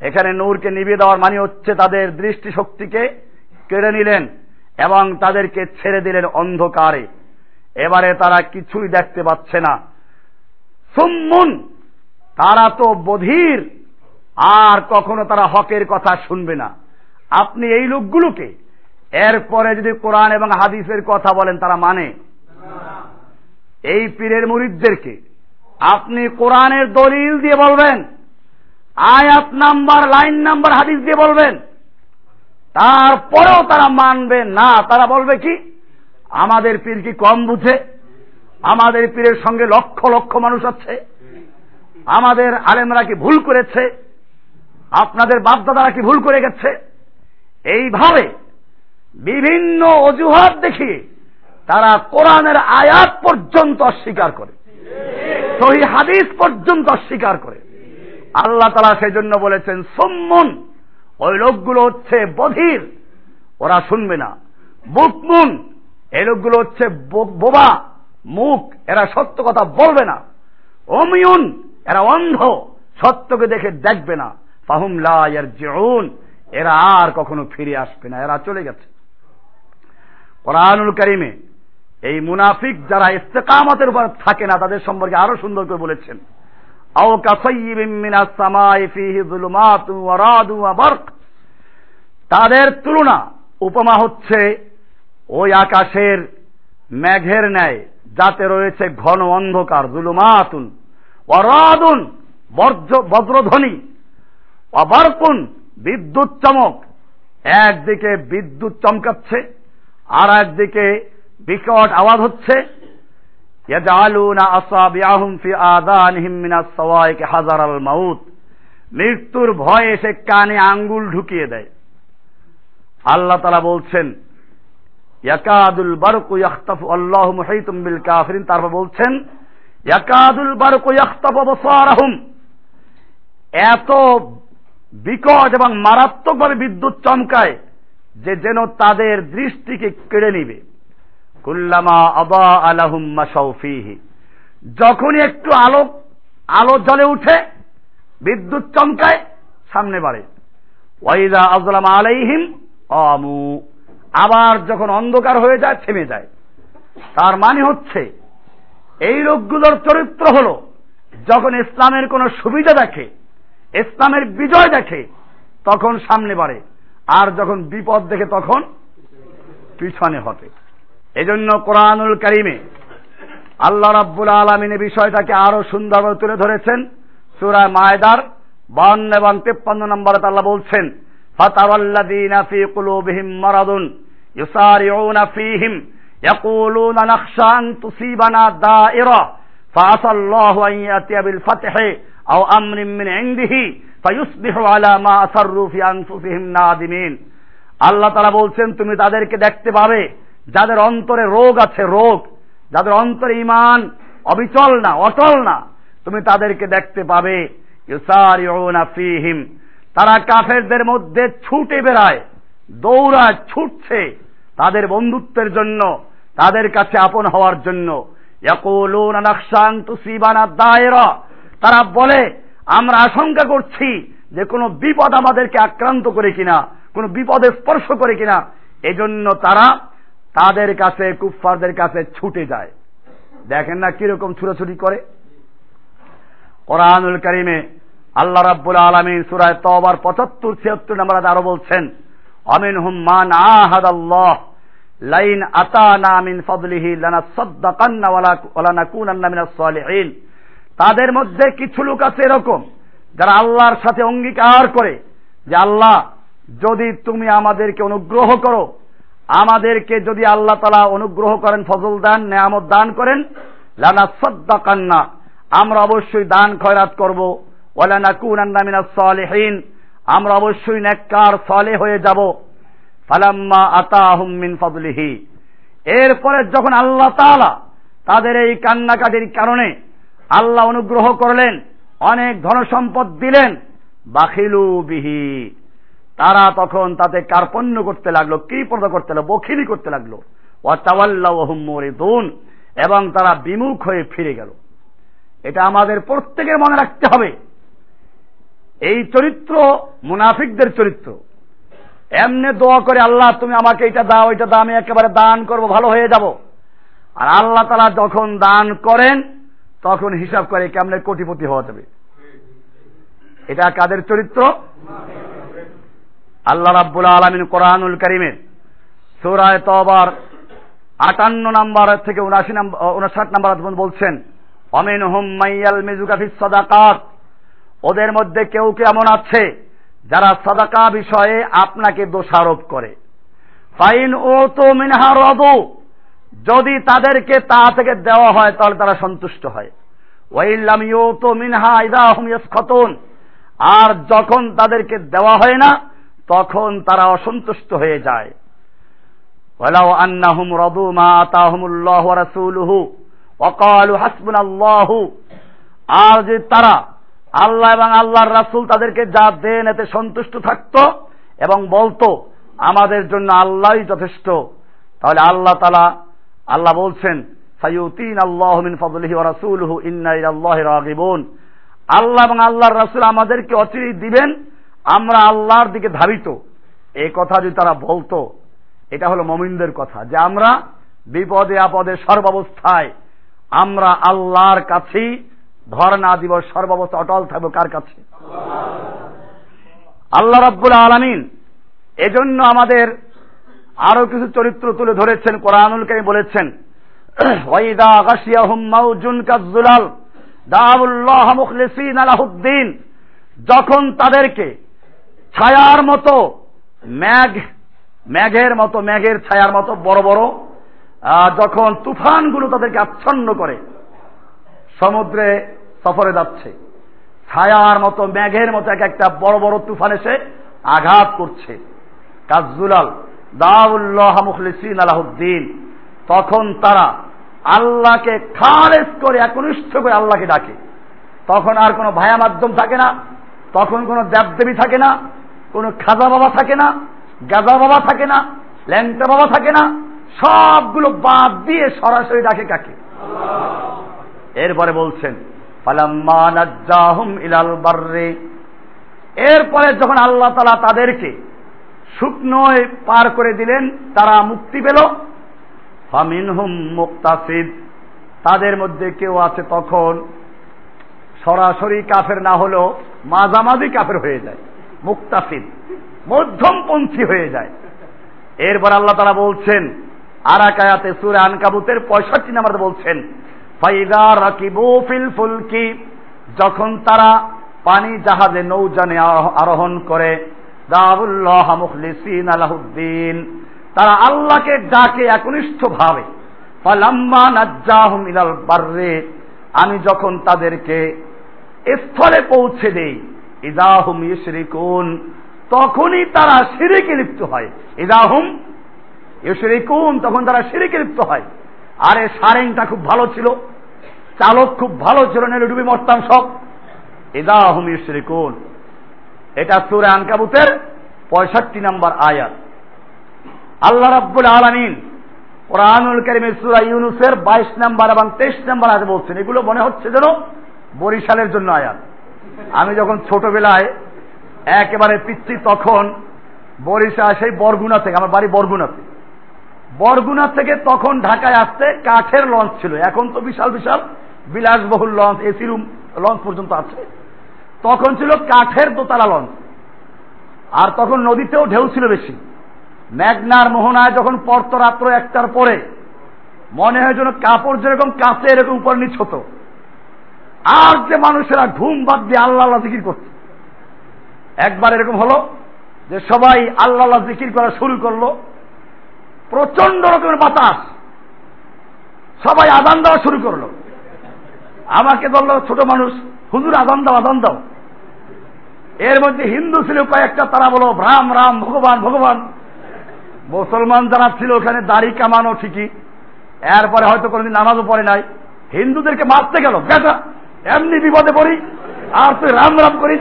এখানে নূরকে নিভিয়ে দেওয়ার মানে হচ্ছে তাদের দৃষ্টিশক্তিকে কেড়ে নিলেন এবং তাদেরকে ছেড়ে দিলেন অন্ধকারে। এবারে তারা কিছুই দেখতে পাচ্ছে না। সুম্মুন, তারা তো বধির, আর কখনো তারা হকের কথা শুনবে না। আপনি এই লোকগুলোকে এরপরে যদি কোরআন এবং হাদিসের কথা বলেন, তারা মানে? এই পীরের মুরিদদেরকে। আপনি কোরআনের দলিল দিয়ে বলবেন, আয়াত নাম্বার, লাইন নাম্বার, হাদিস দিয়ে বলবেন। তারপরেও তারা মানবে না। তারা বলবে কি? আমাদের পীর কি কম বুঝে? আমাদের পীরের সঙ্গে লক্ষ লক্ষ মানুষ আছে। আমাদের আলেমরা কি ভুল করেছে? আপনাদের বাপদাদারা কি ভুল করে গেছে? এইভাবে বিভিন্ন অজুহাত দেখিয়ে তারা কোরআনের আয়াত পর্যন্ত অস্বীকার করে। সহি হাদিস পর্যন্ত অস্বীকার করে। আল্লাহ তালা সেই জন্য বলেছেন, সম্মন ওই লোকগুলো হচ্ছে বধির, ওরা শুনবে না। বুকমুন এই লোকগুলো হচ্ছে বোবা, মুখ, এরা সত্য কথা বলবে না। অমিউন এরা অন্ধ, সত্যকে দেখে দেখবে না। ফাহুম লায়ার জেউন এরা আর কখনো ফিরে আসবে না, এরা চলে গেছে। কোরআনুল করিমে এই মুনাফিক যারা ইস্তেকামতের উপর থাকে না, তাদের সম্পর্কে আরও সুন্দর করে বলেছেন। আও তাদের তুলনা উপমা হচ্ছে ওই আকাশের মেঘের ন্যায়, যাতে রয়েছে ঘন অন্ধকার জুলুমাতুন অরাদুন বজ্রধ্বনি অবারকুন বিদ্যুৎ চমক। একদিকে বিদ্যুৎ চমকাচ্ছে আর একদিকে বিকট আওয়াজ হচ্ছে। মৃত্যুর ভয়ে সে কানে আঙ্গুল ঢুকিয়ে দেয়। আল্লাহ তালা বলছেন, ইয়াকাদুল বারকু ইয়াখতাফু, আল্লাহ মুহাইতুম বিল কাফিরিন। তারপর বলছেন, ইয়াকাদুল বারকু ইয়াখতাফু আবসারাহুম। এত বিকট এবং মারাত্মকভাবে বিদ্যুৎ চমকায় যে যেন তাদের দৃষ্টিকে কেড়ে নিবে। কুল্লামা আবা আলাহুম মাসাউফিহি যখনই একটু আলো আলো জ্বলে উঠে, বিদ্যুৎ চমকায়, সামনে বাড়ে। ওয়াইদা আজলাম আলাইহিম আমু আবার যখন অন্ধকার হয়ে যায়, থেমে যায়। তার মানে হচ্ছে, এই লোকগুলোর চরিত্র হল, যখন ইসলামের কোন সুবিধা দেখে, ইসলামের বিজয় দেখে, তখন সামনে বাড়ে। আর যখন বিপদ দেখে তখন পিছনে হটে এজন্য কোরআনুল করিমে আল্লাহ রাব্বুল আলমিনে বিষয়টাকে আরো সুন্দরভাবে তুলে ধরেছেন সুরায় মায়দার বান্ন এবং তেপ্পান্ন নম্বরে আল্লাহ বলছেন فترى الذين في قلوبهم مرض يسارعون فيهم يقولون نخشى أن تصيبنا دائرة فعسى الله أن يأتي بالفتح أو أمر من عنده আল্লাহ তারা বলছেন, তুমি তাদেরকে দেখতে পাবে, যাদের অন্তরে রোগ আছে, রোগ। যাদের অন্তরে ইমান অবিচল না, অটল না। তুমি তাদেরকে দেখতে পাবে ফিহিম। তারা কাফেরদের মধ্যে ছুটে বেড়ায়, দৌড়ায়, ছুটছে তাদের বন্ধুত্বের জন্য, তাদের কাছে আপন হওয়ার জন্য। তারা বলে আমরা আশঙ্কা করছি যে কোনো বিপদ আমাদেরকে আক্রান্ত করে কিনা, কোন বিপদে স্পর্শ করে কিনা, এজন্য তারা তাদের কাছে, কুফফারদের কাছে ছুটে যায়। দেখেন না কীরকম ছুটাছুটি করে। কোরআনুল করিমে আল্লাহ রাব্বুল আলমিন সুরায় তবার পঁচাত্তর, ছিয়াত্তর নম্বর আরও বলছেন অমিন হুম্মান আহাদ আল্লাহ লাইন আতানা মিন ফদলিহি লানা সাদ্দাকান্না ওয়ালা নাকুনান্না মিনাস সালিহিন। তাদের মধ্যে কিছু লোক আছে এরকম, যারা আল্লাহর সাথে অঙ্গীকার করে যে, আল্লাহ, যদি তুমি আমাদেরকে অনুগ্রহ করো, আমাদেরকে যদি আল্লাহ তালা অনুগ্রহ করেন, ফজল দান, নেয়ামত দান করেন, লানা সদ্দা কান্না আমরা অবশ্যই দান খয়রাত করব ওয়ালানাকুনান্না মিনাস সালিহিন, আমরা অবশ্যই নেককার সলে হয়ে যাব। ফালাম্মা আতাহুম মিন ফদলিহি। এরপরে যখন আল্লাহ তাআলা তাদের এই কান্নাকাটির কারণে আল্লাহ অনুগ্রহ করলেন, অনেক ধনসম্পদ দিলেন। বাখিলু বিহি। তারা তখন তাতে কার্পণ্য করতে লাগল কি পর্দা করতে লাগল, বখিলি করতে লাগল। এবং তারা বিমুখ হয়ে ফিরে গেল। এটা আমাদের প্রত্যেকের মনে রাখতে হবে। এই চরিত্র মুনাফিকদের চরিত্র। এমনে দোয়া করে, আল্লাহ, তুমি আমাকে এটা দাও এটা দাও, আমি একেবারে দান করব, ভালো হয়ে যাব। আর আল্লাহ তালা যখন দান করেন তখন হিসাব করে কেমনে কোটিপতি হওয়া যাবে। এটা কাদের চরিত্র? আল্লাহ রাব্বুল আলমিন কোরআনুল করিমের সৌরায় তবার আটান্ন নাম্বার থেকে উনাশি নাম্বার উনষাট নাম্বার বলছেন অমিন হুম মাইয়াল মিজুকাফিস সদাকাত। ওদের মধ্যে কেউ কেমন আছে যারা সাদাকা বিষয়ে আপনাকে দোষারোপ করে। ফাইন ও তো মিনহা রদু। যদি তাদেরকে তা থেকে দেওয়া হয়, তাহলে তারা সন্তুষ্ট হয়। মিনহা আর যখন তাদেরকে দেওয়া হয় না, তখন তারা অসন্তুষ্ট হয়ে যায়। মা আর যে তারা আল্লাহ এবং আল্লাহর রাসূল তাদেরকে যা দেন, এতে সন্তুষ্ট থাকত এবং বলতো, আমাদের জন্য আল্লাহই যথেষ্ট। তাহলে আল্লাহ তালা আল্লাহ বলছেন সাইউতিন আল্লাহ মিন ফদলিহি ওয়া রাসূলুহু ইন্না ইলাল্লাহি রাগিবুন। আল্লাহ এবং আল্লাহর রাসূল আমাদেরকে অচিরেই দিবেন আমরা আল্লাহর দিকে ধাবিত। এই কথা যদি তারা বলতো এটা হলো মমিনদের কথা যে আমরা বিপদে আপদে সর্বাবস্থায় আমরা আল্লাহর কাছেই ধর্ণা দিব সর্বাবস্থা অটল থাকব কার কাছে? আল্লাহ রাব্বুল আলামিন এজন্য আমাদের আরও কিছু চরিত্র তুলে ধরেছেন, কোরআনুল কারীম বলেছেন। [clears throat] ওয়াইদা গাশিয়াহুম মাউজুন কাযুলাল দাউল্লাহ মুখলিসিন লাহুদ্দিন। যখন তাদেরকে ছায়ার মতো, ম্যাঘ, ম্যাঘের মতো, ম্যাঘের ছায়ার মতো বড় বড় যখন তুফানগুলো তাদেরকে আচ্ছন্ন করে, সমুদ্রে সফরে যাচ্ছে, ছায়ার মতো মেঘের মতো এক একটা বড় বড় তুফান এসে আঘাত করছে। কাজুলাল দাউল্লাহ তখন তারা আল্লাহকে খারেজ করে, একনিষ্ঠ করে আল্লাহকে ডাকে। তখন আর কোনো ভায়া মাধ্যম থাকে না, তখন কোনো দেবদেবী থাকে না, কোনো খাজা বাবা থাকে না, গাজা বাবা থাকে না, ল্যাংটা বাবা থাকে না, সবগুলো বাদ দিয়ে সরাসরি ডাকে কাকে? এরপরে বলছেন এরপরে যখন আল্লাহ তালা তাদেরকে শুকনোয় পার করে দিলেন, তারা মুক্তি পেল। ফামিনহুম মুক্তাসিদ। তাদের মধ্যে কেউ আছে তখন সরাসরি কাফের না হলেও মাঝামাঝি কাফের হয়ে যায়, মুক্তাসিদ, মধ্যমপন্থী হয়ে যায়। এরপর আল্লাহ তারা বলছেন, আরাকায়াতে সুরে আনকাবুতের পঁয়ষট্টি নাম্বার বলছেন, ফাইদা রাকিবু ফিল ফুলকি। যখন তারা পানি জাহাজে নৌজানে আরোহণ করে আলাহুদ্দিন। তারা আল্লাহকে ডাকে একনিষ্ঠ ভাবে বাররে। আমি যখন তাদেরকে স্থলে পৌঁছে দেই, ইদাহুম ইশরিকুন, তখনই তারা শিরিকে লিপ্ত হয়। ইদাহুম ইশরিকুন, তখন তারা শিরিকে লিপ্ত হয়। আরে, সারেংটা খুব ভালো ছিল। চালক খুব ভালো ছিল নেলে ডুবি মরতাম সব। ইদাহুম ইশরিকুন। এটা সুরে আনকাবুতের পঁয়ষট্টি নম্বর আয়াত। আল্লাহ রাব্বুল আলামিন কোরআনুল কারিমের সুরা ইউনুসের বাইশ নাম্বার এবং তেইশ নাম্বার আয়াত বলছেন। এগুলো মনে হচ্ছে যেন বরিশালের জন্য আয়াত। আমি যখন ছোটবেলায় একেবারে পিচ্ছি তখন বরিশাল, সেই বরগুনা থেকে, আমার বাড়ি বরগুনাতে বরগুনা থেকে তখন ঢাকায় আসতে কাঠের লঞ্চ ছিল। এখন তো বিশাল বিশাল বিলাসবহুল লঞ্চ, এসি রুম লঞ্চ পর্যন্ত আছে। তখন ছিল কাঠের দোতলা লঞ্চ আর তখন নদীতেও ঢেউ ছিল বেশি। মেঘনার মোহনায় যখন পড়তো রাত্র একটার পরে, মনে হয় যেন কাপড় যেরকম কাছে, এরকম উপর নিচ হতো। আর যে মানুষেরা ঘুম বাদ দিয়ে আল্লাহ জিকির করছে একবার এরকম হলো যে সবাই আল্লাহ আল্লাহ জিকির করা শুরু করল। প্রচণ্ড রকমের বাতাস। সবাই আদান দেওয়া শুরু করল। আমাকে ধরলো ছোট মানুষ হুজুর আদান দাও আদান দাও। এর মধ্যে হিন্দু ছিল কয়েকটা, তারা বলো, রাম রাম, ভগবান ভগবান। মুসলমান যারা ছিল ওখানে দাড়ি কামানো ঠিকই। এরপরে হয়তো কোনোদিন নামাজও পড়ে নাই। হিন্দুদেরকে মারতে গেল, বেটা, এমনি বিপদে পড়ি, আর তুই রাম রাম করিস।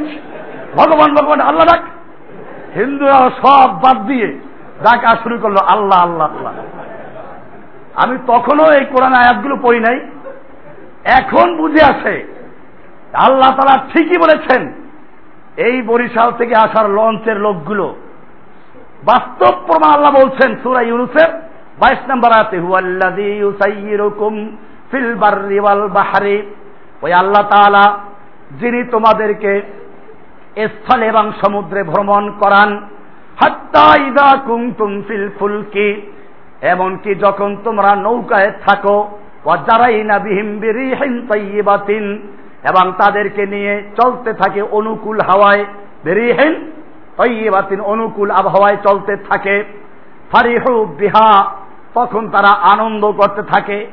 ভগবান ভগবান, আল্লাহ ডাক। হিন্দুরা সব বাদ দিয়ে ডাকা শুরু করল, আল্লাহ আল্লাহ আল্লাহ। আমি তখনও এই কোরআন আয়াতগুলো পড়ি নাই। এখন বুঝে আসে আল্লাহ তালা ঠিকই বলেছেন, এই বরিশাল থেকে আসার লঞ্চের লোকগুলো, বাস্তব প্রমাণ আল্লাহ বলছেন সুরা ইউনুসের বাইশ নম্বর আয়াতে, হুয়াল্লাযী ইউসাইয়িরুকুম ফিল বাররি ওয়াল ওই আল্লাহ তাআলা যিনি তোমাদেরকে স্থলে এবং সমুদ্রে ভ্রমণ করান, হাত্তা ইদা কুমতুম ফিল ফুলকি এমনকি যখন তোমরা নৌকায় থাকো ওয়াজারাইনা বিহিম বিরিহিন তাইয়িবাতিন এবং তাদেরকে নিয়ে চলতে থাকে অনুকূল হাওয়ায়। বেরিয়েহেন তৈবাতিন অনুকূল আবহাওয়ায় চলতে থাকে। ফারিহু বিহা, তখন তারা আনন্দ করতে থাকে।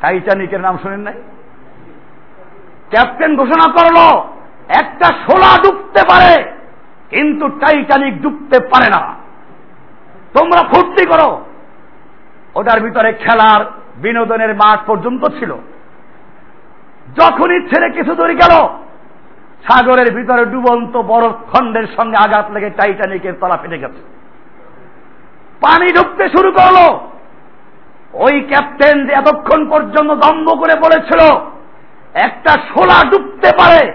টাইটানিকের নাম শুনেন নাই? ক্যাপ্টেন ঘোষণা করল, একটা সোলা ডুবতে পারে, কিন্তু টাইটানিক ডুবতে পারে না। তোমরা ফুর্তি করো। ওটার ভিতরে খেলার বিনোদনের মাঠ পর্যন্ত ছিল। যখনই ছেড়ে কিছু দূরে গেল, সাগরের ভিতরে ডুবন্ত বরফ খণ্ডের সঙ্গে আঘাত লেগে টাইটানিকের তলা ফেটে গেছে। পানি ঢুকতে শুরু করল। ওই ক্যাপ্টেন যে এতক্ষণ পর্যন্ত দম্ভ করে বলেছিল, একটা শোলা ডুবতে পারে,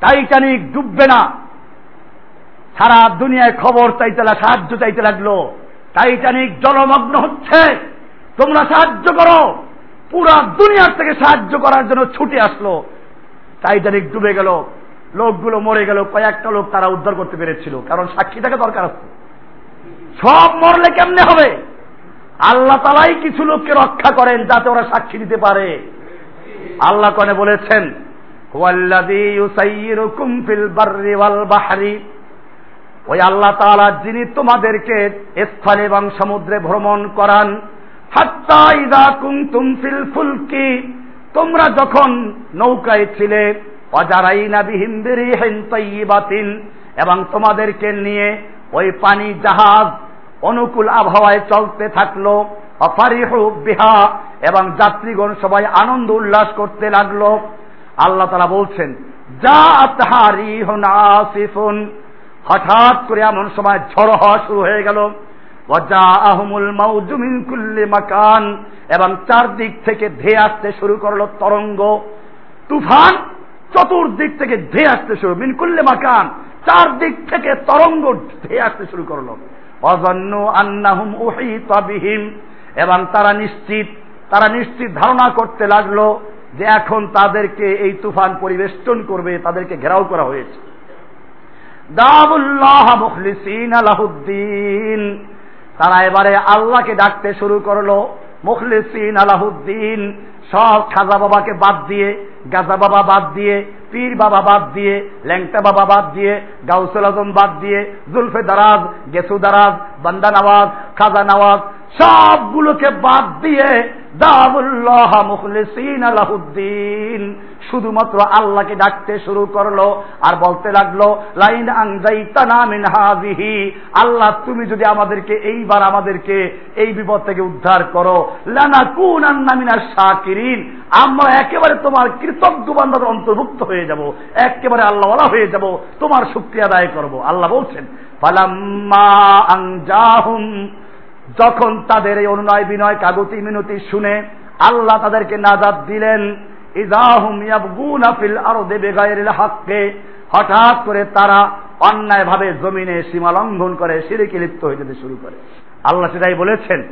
টাইটানিক ডুববে না। সারা দুনিয়ায় খবর চাইতে সাহায্য চাইতে লাগল, টাইটানিক জলমগ্ন হচ্ছে, তোমরা সাহায্য করো। পুরা দুনিয়ার থেকে সাহায্য করার জন্য ছুটে আসলো। টাইটানিক ডুবে গেল, লোকগুলো মরে গেল, কয়েকটা লোক তারা উদ্ধার করতে পেরেছিল, কারণ সাক্ষীটাকে দরকার আছে। সব মরলে কেমনে হবে? আল্লাহ তালাই কিছু লোককে রক্ষা করেন যাতে ওরা সাক্ষী দিতে পারে। আল্লাহ কনে বলেছেন ওই আল্লাহ তালা যিনি তোমাদেরকে স্থলে এবং সমুদ্রে ভ্রমণ করান তোমরা যখন নৌকায় ছিলে এবং তোমাদেরকে নিয়ে ওই পানি জাহাজ অনুকূল আবহাওয়ায় চলতে থাকল বিহা, এবং যাত্রীগণ সবাই আনন্দ উল্লাস করতে লাগল। আল্লাহ তারা বলছেন যা হঠাৎ করে এমন সময় ঝড় হওয়া শুরু হয়ে গেল। মাকান। এবং চারদিক থেকে ধেয়ে আসতে শুরু করল তরঙ্গ। তুফান চতুর্দিক থেকে ধেয়ে আসতে শুরু মিনকুল্লে মাকান। চারদিক থেকে তরঙ্গ ধেয়ে আসতে শুরু করল। অজন্য আন্নাহুম বিহীন এবং তারা নিশ্চিত তারা নিশ্চিত ধারণা করতে লাগল যে এখন তাদেরকে এই তুফান পরিবেষ্টন করবে, তাদেরকে ঘেরাও করা হয়েছে। দাবুল্লাহ মুখলিসিন আলাহুদ্দিন তারা এবারে আল্লাহকে ডাকতে শুরু করল, মুখলিসিন আলাহুদ্দিন, সব খাজা বাবাকে বাদ দিয়ে, গাজা বাবা বাদ দিয়ে, পীর বাবা বাদ দিয়ে, ল্যাংটা বাবা বাদ দিয়ে, গাউসুল আজম বাদ দিয়ে, জুলফে দারাজ, গেসু দারাজ, বান্দা নওয়াজ, খাজা নওয়াজ, সবগুলোকে বাদ দিয়ে শুধুমাত্র আল্লাহকে ডাকতে শুরু করল আর বলতে লাগল, লাইন আল্লাহ, তুমি যদি আমাদেরকে এইবার আমাদেরকে এই বিপদ থেকে উদ্ধার করো লানা কুন আন্নামিনার শাকিরিন। আমরা একেবারে তোমার কৃতজ্ঞ বান্দাদের অন্তর্ভুক্ত হয়ে যাব, একেবারে আল্লাহওয়ালা হয়ে যাব, তোমার শুক্রিয়া আদায় করব। আল্লাহ বলছেন, ফালাম্মা আংজাহুম যখন তাদের এই অনুনয় বিনয় কাগতি মিনতি শুনে আল্লাহ তাদেরকে নাজাদ দিলেন হঠাৎ করে তারা অন্যায়ভাবে জমিনে সীমা লঙ্ঘন করে সিরিকে লিপ্ত হয়ে যেতে শুরু করে। আল্লাহ সেটাই বলেছেন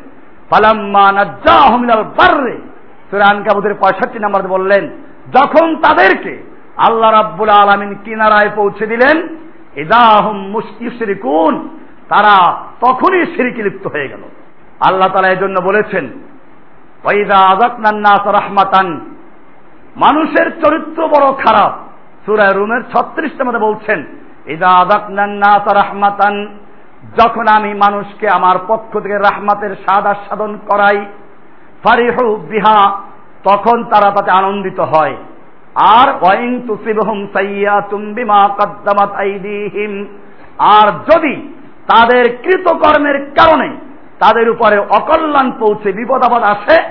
65 নম্বর বললেন, যখন তাদেরকে আল্লাহ রাব্বুল আলামিন কিনারায় পৌঁছে দিলেন ইদাহুম মুশরিকুন তারা তখনই সিরিকে লিপ্ত হয়ে গেল। আল্লাহ তালা এই জন্য বলেছেন রাহমাতান। মানুষের চরিত্র বড় খারাপ। সুরায় রুমের ছত্রিশটা মধ্যে বলছেন, ইদা আদাকনান রাহমাতান। যখন আমি মানুষকে আমার পক্ষ থেকে রাহমাতের স্বাদ আস্বাদন করাই, ফারিহু বিহা, তখন তারা তাতে আনন্দিত হয়। আর ওয়াইন তুসিবহুম সাইয়াতুম বিমা কদ্দামাত আইদিহিম। আর যদি তাদের কৃতকর্মের কারণে তাদের উপরে অকল্যাণ পৌঁছে বিপদ আপদ আসে,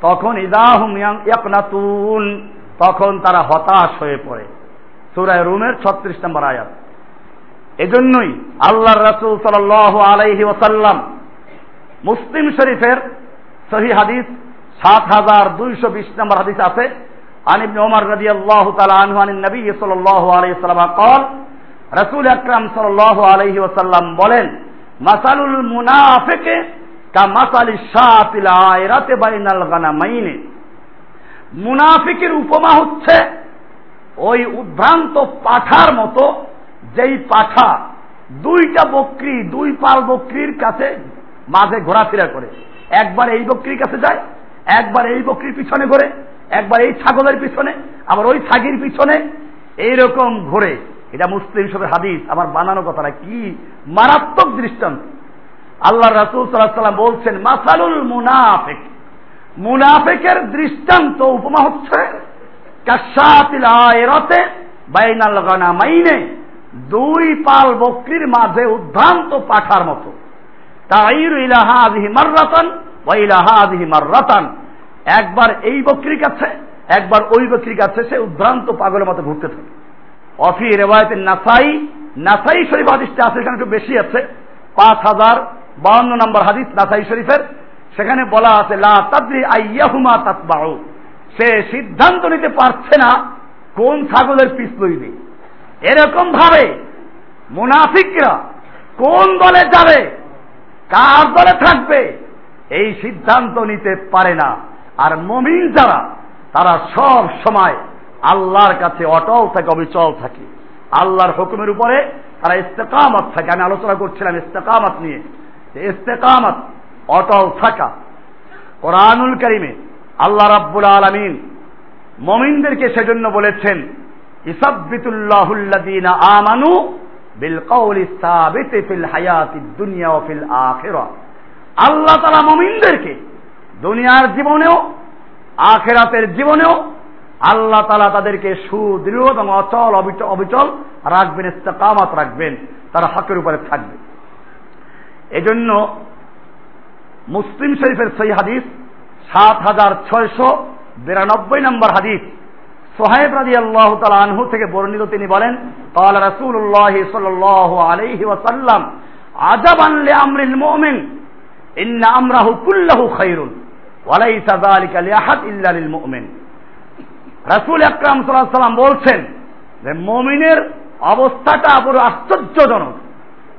তখন ইদাহুমিয়াকুন তখন তারা হতাশ হয়ে পড়ে। সুরায় রুমের ছত্রিশ নম্বর আয়াত। এজন্যই আল্লাহ রসুল সাল আলাইহি ওসাল্লাম মুসলিম শরীফের সহি হাদিস সাত হাজার দুইশো বিশ নম্বর হাদিস আছে আনিব ওমর রদি আল্লাহ তালা আনহান নবী সাল আলাইহি সাল্লাম কল রসুল আকরাম সাল আলহি ওসাল্লাম বলেন, মাসালুল মুনাফেকে কা মাসালি সাতিল আয়রাতে বাইনাল গানামাইনে। মুনাফিকের উপমা হচ্ছে ওই উদ্ভ্রান্ত পাঠার মতো যেই পাঠা দুইটা বকরি, দুই পাল বকরির কাছে মাঝে ঘোরাফেরা করে। একবার এই বকরির কাছে যায়, একবার এই বকরির পিছনে ঘোরে, একবার এই ছাগলের পিছনে, আবার ওই ছাগির পিছনে, এইরকম ঘোরে। এটা মুসলিম সবের হাদিস, আমার বানানো কথাটা কি মারাত্মক দৃষ্টান্ত। আল্লাহ রাসুল সাল্লাহ সাল্লাম বলছেন, মাসালুল মুনাফেক। মুনাফেকের দৃষ্টান্ত উপমা হচ্ছে কাশাতিল আয়রতে বাইনাল গানামাইনে। দুই পাল বকরির মাঝে উদ্ভ্রান্ত পাঠার মতো। তাইর ইলাহা আদিহি মাররাতান ওয়া ইলাহা আদিহি মাররাতান। একবার এই বকরির কাছে, একবার ওই বকরির কাছে সে উদ্ভ্রান্ত পাগলের মতো ঘুরতে থাকে। অফি রেওয়ায়তে নাসাই নাসাই শরীফ হাদিসটা আছে এখানে একটু বেশি আছে। পাঁচ হাজার বাউন্ন নম্বর হাদিস নাসাই শরীফের। সেখানে বলা আছে, লা তাদ্রি আইয়াহুমা তাতবাউ। সে সিদ্ধান্ত নিতে পারছে না, কোন ছাগলের পিস লইবে। এরকম ভাবে মুনাফিকরা কোন দলে যাবে, কার দলে থাকবে, এই সিদ্ধান্ত নিতে পারে না। আর মমিন যারা, তারা সব সময় আল্লাহর কাছে অটল থাকে, অবিচল থাকে। আল্লাহর হুকুমের উপরে তারা ইস্তেকামত থাকে। আমি আলোচনা করছিলাম ইস্তেকামত নিয়ে। ইস্তেকামত, অটল থাকা। কোরআনুল করিমে আল্লাহ রাব্বুল আলমিন মমিনদেরকে সেজন্য বলেছেন ইসাবিতুল্লাহুল্লাদিনা আমানু বিল কৌলি সাবিত ফিল হায়াতি দুনিয়া ও ফিল আল্লাহ তালা মমিনদেরকে দুনিয়ার জীবনেও, আখেরাতের জীবনেও আল্লাহ তালা তাদেরকে সুদৃঢ় এবং অচল অবিচল রাখবেন, ইস্তেকামাত রাখবেন, তারা হকের উপরে থাকবে। এজন্য মুসলিম শরীফের সেই হাদিস সাত হাজার ছয়শো বিরানব্বই নম্বর হাদিস। সোহেব রাজি আল্লাহ তালা আনহু থেকে বর্ণিত তিনি বলেন কাল রসুল্লাহ সাল আলহি ওয়াসাল্লাম আজাব আনলে আমরিল মোমিন, ইন্না আমরাহু কুল্লাহু খাইরুন, ওয়ালাইসা যালিকা লিআহাদ ইল্লা লিল মুমিন। রাসূল আকরাম সাল্লাম বলছেন যে মমিনের অবস্থাটা পুরো আশ্চর্যজনক।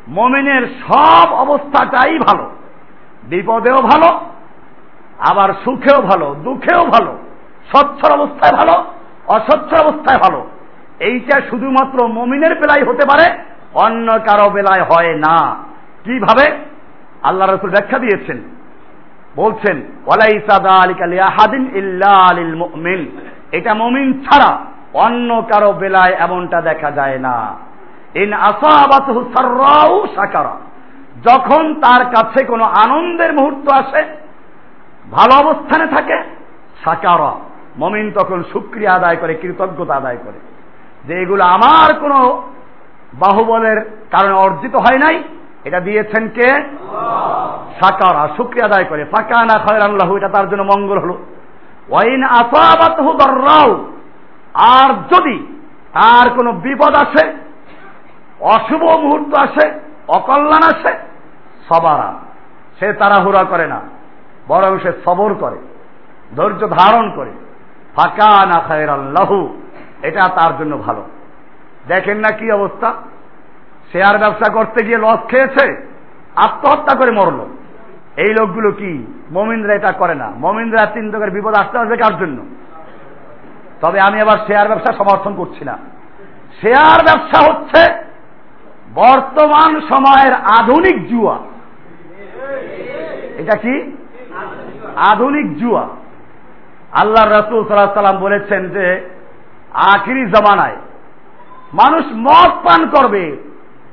মমিনের সব অবস্থাটাই ভালো। বিপদেও ভালো, আবার সুখেও ভালো, দুঃখেও ভালো, স্বচ্ছর অবস্থায় ভালো, অস্বচ্ছ অবস্থায় ভালো। এইটা শুধুমাত্র মমিনের বেলায় হতে পারে, অন্য কারও বেলায় হয় না। কীভাবে? আল্লাহ রসুল ব্যাখ্যা দিয়েছেন। বলছেন মুমিন। এটা মমিন ছাড়া অন্য কারও বেলায় এমনটা দেখা যায় না। ইন আসাবাতহু সাকারা। যখন তার কাছে কোনো আনন্দের মুহূর্ত আসে, ভালো অবস্থানে থাকে, সাকারা। মমিন তখন সুক্রিয়া আদায় করে, কৃতজ্ঞতা আদায় করে। যে এগুলো আমার কোনো বাহুবলের কারণে অর্জিত হয় নাই, এটা দিয়েছেন কে? সাকারা। শুক্রিয়া আদায় করে। ফাঁকা না খয়ের আল্লাহ এটা তার জন্য মঙ্গল হলো। ওয়াইন আসাবাত রাও আর যদি তার কোনো বিপদ আসে, অশুভ মুহূর্ত আসে, অকল্যাণ আসে, সবারা সে তাড়াহুড়া করে না, বরং সে সবর করে, ধৈর্য ধারণ করে। ফাঁকা না খায়ের আল্লাহু এটা তার জন্য ভালো। দেখেন না কি অবস্থা? শেয়ার ব্যবসা করতে গিয়ে লস খেয়েছে, আত্মহত্যা করে মরল। এই লোকগুলো কি? মমিন্দ্রা এটা করে না। মমিন্দ্রা তিন করে বিপদ আসতে আসবে কার জন্য? তবে আমি আবার শেয়ার ব্যবসা সমর্থন করছি না। শেয়ার ব্যবসা হচ্ছে বর্তমান সময়ের আধুনিক জুয়া। এটা কি? আধুনিক জুয়া। আল্লাহ রসুল সাল্লাহ সাল্লাম বলেছেন যে, আখিরি জমানায় মানুষ মদ পান করবে।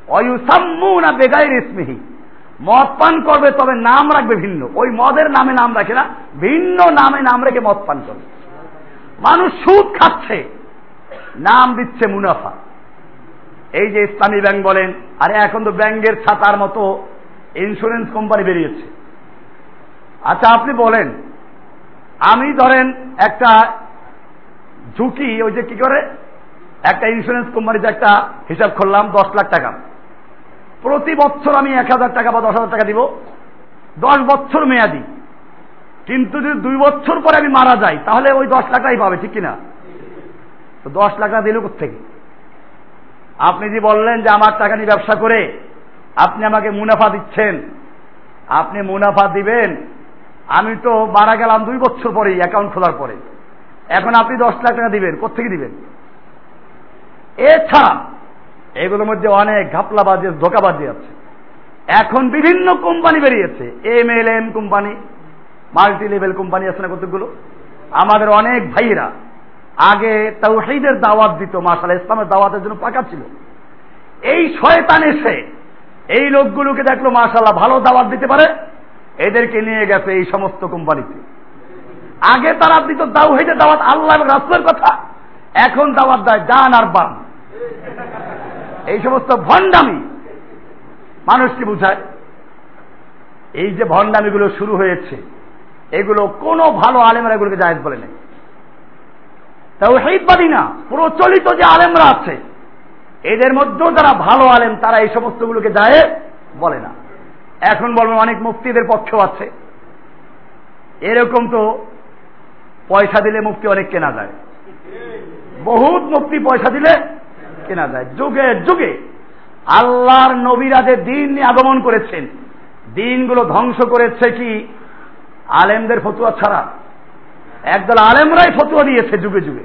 অয়ুসাম্মু না বেগাই রেশমিহি মদ পান করবে তবে নাম রাখবে ভিন্ন। ওই মদের নামে নাম রাখে না, ভিন্ন নামে নাম রেখে মদ পান করবে। মানুষ সুদ খাচ্ছে, নাম দিচ্ছে মুনাফা। এই যে ইসলামী ব্যাংক বলেন, আরে এখন তো ব্যাংকের ছাতার মতো ইন্স্যুরেন্স কোম্পানি বেরিয়েছে। আচ্ছা আপনি বলেন, আমি ধরেন একটা ঝুঁকি, ওই যে কি করে? একটা ইন্স্যুরেন্স কোম্পানিতে একটা হিসাব করলাম, দশ লাখ টাকা। প্রতি বছর আমি এক হাজার টাকা বা দশ হাজার টাকা দিব। দশ বছর মেয়াদি। কিন্তু যদি দুই বছর পরে আমি মারা যাই, তাহলে ওই দশ টাকাই পাবে, ঠিক কিনা? তো দশ লাখ টাকা দিল থেকে আপনি যে বললেন যে আমার টাকা নিয়ে ব্যবসা করে, আপনি আমাকে মুনাফা দিচ্ছেন। আপনি মুনাফা দিবেন। আমি তো মারা গেলাম দুই বছর পরে অ্যাকাউন্ট খোলার পরে। এখন আপনি দশ লাখ টাকা দিবেন কোথেকে দিবেন? এছাড়া এগুলোর মধ্যে অনেক ঘাপলা ঘাপলাবাজি, ধোকাবাজি আছে। এখন বিভিন্ন কোম্পানি বেরিয়েছে। M L M company multi level company আছে না কতগুলো? আমাদের অনেক ভাইরা আগে তাওহীদের দাওয়াত দিত মাসাল ইসলামের দাওয়াতের জন্য পাকা ছিল। এই শয়তান এসে এই লোকগুলোকে দেখল মাশাল্লাহ ভালো দাওয়াত দিতে পারে, এদেরকে নিয়ে গেছে এই সমস্ত কোম্পানিতে। আগে তারা দিত তাওহীদের দাওয়াত, আল্লাহ রাসূলের কথা। এখন দাওয়াত দেয় জান আর বান। এই সমস্ত ভণ্ডামি মানুষকে বুঝায়। এই যে ভণ্ডামিগুলো শুরু হয়েছে, এগুলো কোনো ভালো আলেমরা এগুলোকে জায়েজ বলে নেই তাও হেইবাদী না প্রচলিত যে আলেমরা আছে, এদের মধ্যেও যারা ভালো আলেম, তারা এই সমস্তগুলোকে যায় বলে না। এখন বলবেন অনেক মুক্তিদের পক্ষেও আছে। এরকম তো পয়সা দিলে মুক্তি অনেক কেনা যায় বহুত মুক্তি পয়সা দিলে কেনা যায়। যুগে যুগে। আল্লাহর নবীরাদের দিন নিয়ে আগমন করেছেন। দিনগুলো ধ্বংস করেছে কি? আলেমদের ফতুয়া ছাড়া। একদল আলেমরাই ফতুয়া দিয়েছে যুগে যুগে।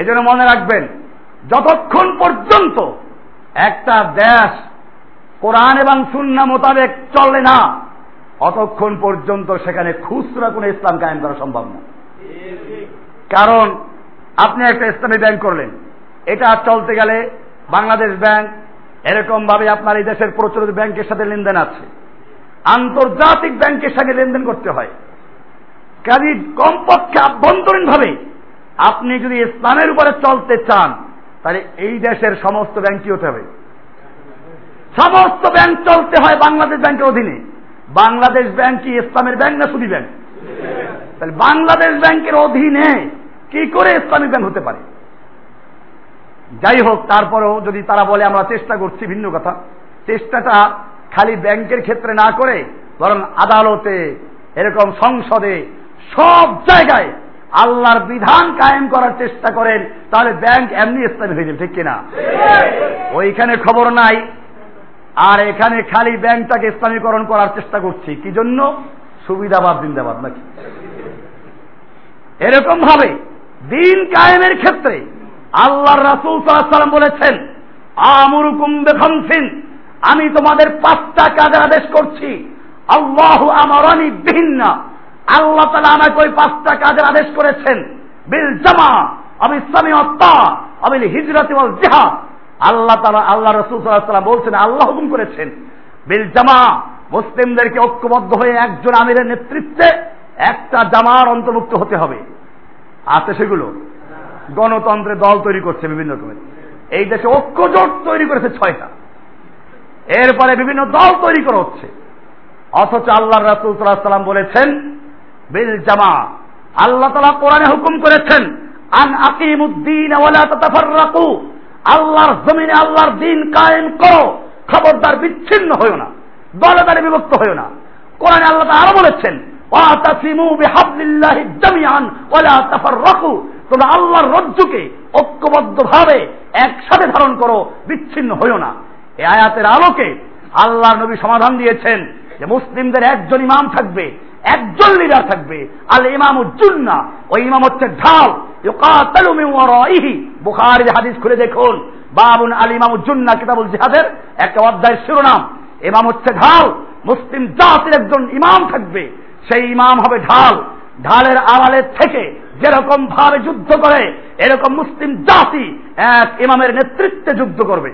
এজন্য মনে রাখবেন, যতক্ষণ পর্যন্ত একটা দেশ কোরআন এবং সুন্না মোতাবেক চলে না, অতক্ষণ পর্যন্ত সেখানে খুচরা কোনো ইসলাম কায়েম করা সম্ভব না। কারণ আপনি একটা ইসলামী ব্যাংক করলেন। এটা চলতে গেলে বাংলাদেশ ব্যাংক এরকম ভাবে আপনার এই দেশের প্রচলিত ব্যাংকের সাথে লেনদেন আছে। আন্তর্জাতিক ব্যাংকের সঙ্গে লেনদেন করতে হয়। কাজে কমপক্ষে আভ্যন্তরীণ ভাবে আপনি যদি ইসলামের উপরে চলতে চান, তাহলে এই দেশের সমস্ত ব্যাংক কি হতে হবে। সমস্ত ব্যাংক চলতে হয় বাংলাদেশ ব্যাংকের অধীনে। বাংলাদেশ ব্যাংক কি ইসলামের ব্যাংক না সুদী ব্যাংক? তাহলে বাংলাদেশ ব্যাংকের অধীনে কি করে ইসলামিক ব্যাংক হতে পারে? যাই হোক, তারপরেও যদি তারা বলে, আমরা চেষ্টা করছি ভিন্ন কথা। চেষ্টাটা খালি ব্যাংকের ক্ষেত্রে না করে, বরং আদালতে, এরকম সংসদে, সব জায়গায় আল্লাহর বিধান কায়েম করার চেষ্টা করেন, তাহলে ব্যাংক এমনি ইসলামী হয়ে যাবে, ঠিক কিনা? ওইখানে খবর নাই। আর এখানে খালি ব্যাংকটাকে ইসলামীকরণ করার চেষ্টা করছি। কি জন্য? সুবিধাবাদ, জিন্দাবাদ, নাকি? এরকম ভাবে দিন কায়েমের ক্ষেত্রে আল্লাহ রাসুল সাল্লাম বলেছেন, আমুরুকুম বেখমসিন, আমি তোমাদের পাঁচটা কাজের আদেশ করছি। আল্লাহ আমার আমারানি বিহিন্না, আল্লাহ তালা আমাকে ওই পাঁচটা কাজের আদেশ করেছেন। বিল জামা আমি ইসলামী অত্তা আমি হিজরতি ওয়াল জিহাদ আল্লাহ তালা আল্লাহ রসুল সাল্লাম বলছেন, আল্লাহ হুকুম করেছেন, বিল জামা, মুসলিমদেরকে ঐক্যবদ্ধ হয়ে একজন আমিরের নেতৃত্বে একটা জামার অন্তর্ভুক্ত হতে হবে। আছে সেগুলো। গণতন্ত্রের দল তৈরি করছে বিভিন্ন রকমের। এই দেশে ঐক্যজোট তৈরি করেছে ছয়টা। এরপরে বিভিন্ন দল তৈরি করা হচ্ছে। অথচ আল্লাহ রাসুল সাল্লাম বলেছেন, বিল জামা আল্লাহ তালা কোরআনে হুকুম করেছেন, আন আকিমুদ্দিন আল্লাহর জমিনে আল্লাহর দিন কায়েম করো, খবরদার বিচ্ছিন্ন হইও না দলে দলে বিভক্ত হইও না। কোরআনে আল্লাহ আরও বলেছেন তোমরা আল্লাহর রজ্জুকে ঐক্যবদ্ধ ভাবে একসাথে ধারণ করো, বিচ্ছিন্ন হইও না। এই আয়াতের আলোকে আল্লাহ নবী সমাধান দিয়েছেন যে মুসলিমদের একজন ইমাম থাকবে, একজন লিডার থাকবে, আল ইমাম উজ্জুন্না ওই ইমাম হচ্ছে ঢাল। বুখারি হাদিস খুলে দেখুন। বাবুন আল ইমাম উজ্জুন্না কিতাবুল জিহাদের একটা অধ্যায়ের শিরোনাম। ইমাম হচ্ছে ঢাল। মুসলিম জাতির একজন ইমাম থাকবে। সেই ইমাম হবে ঢাল। ঢালের আড়ালের থেকে যেরকম ভাবে যুদ্ধ করে, এরকম মুসলিম জাতি এক ইমামের নেতৃত্বে যুদ্ধ করবে।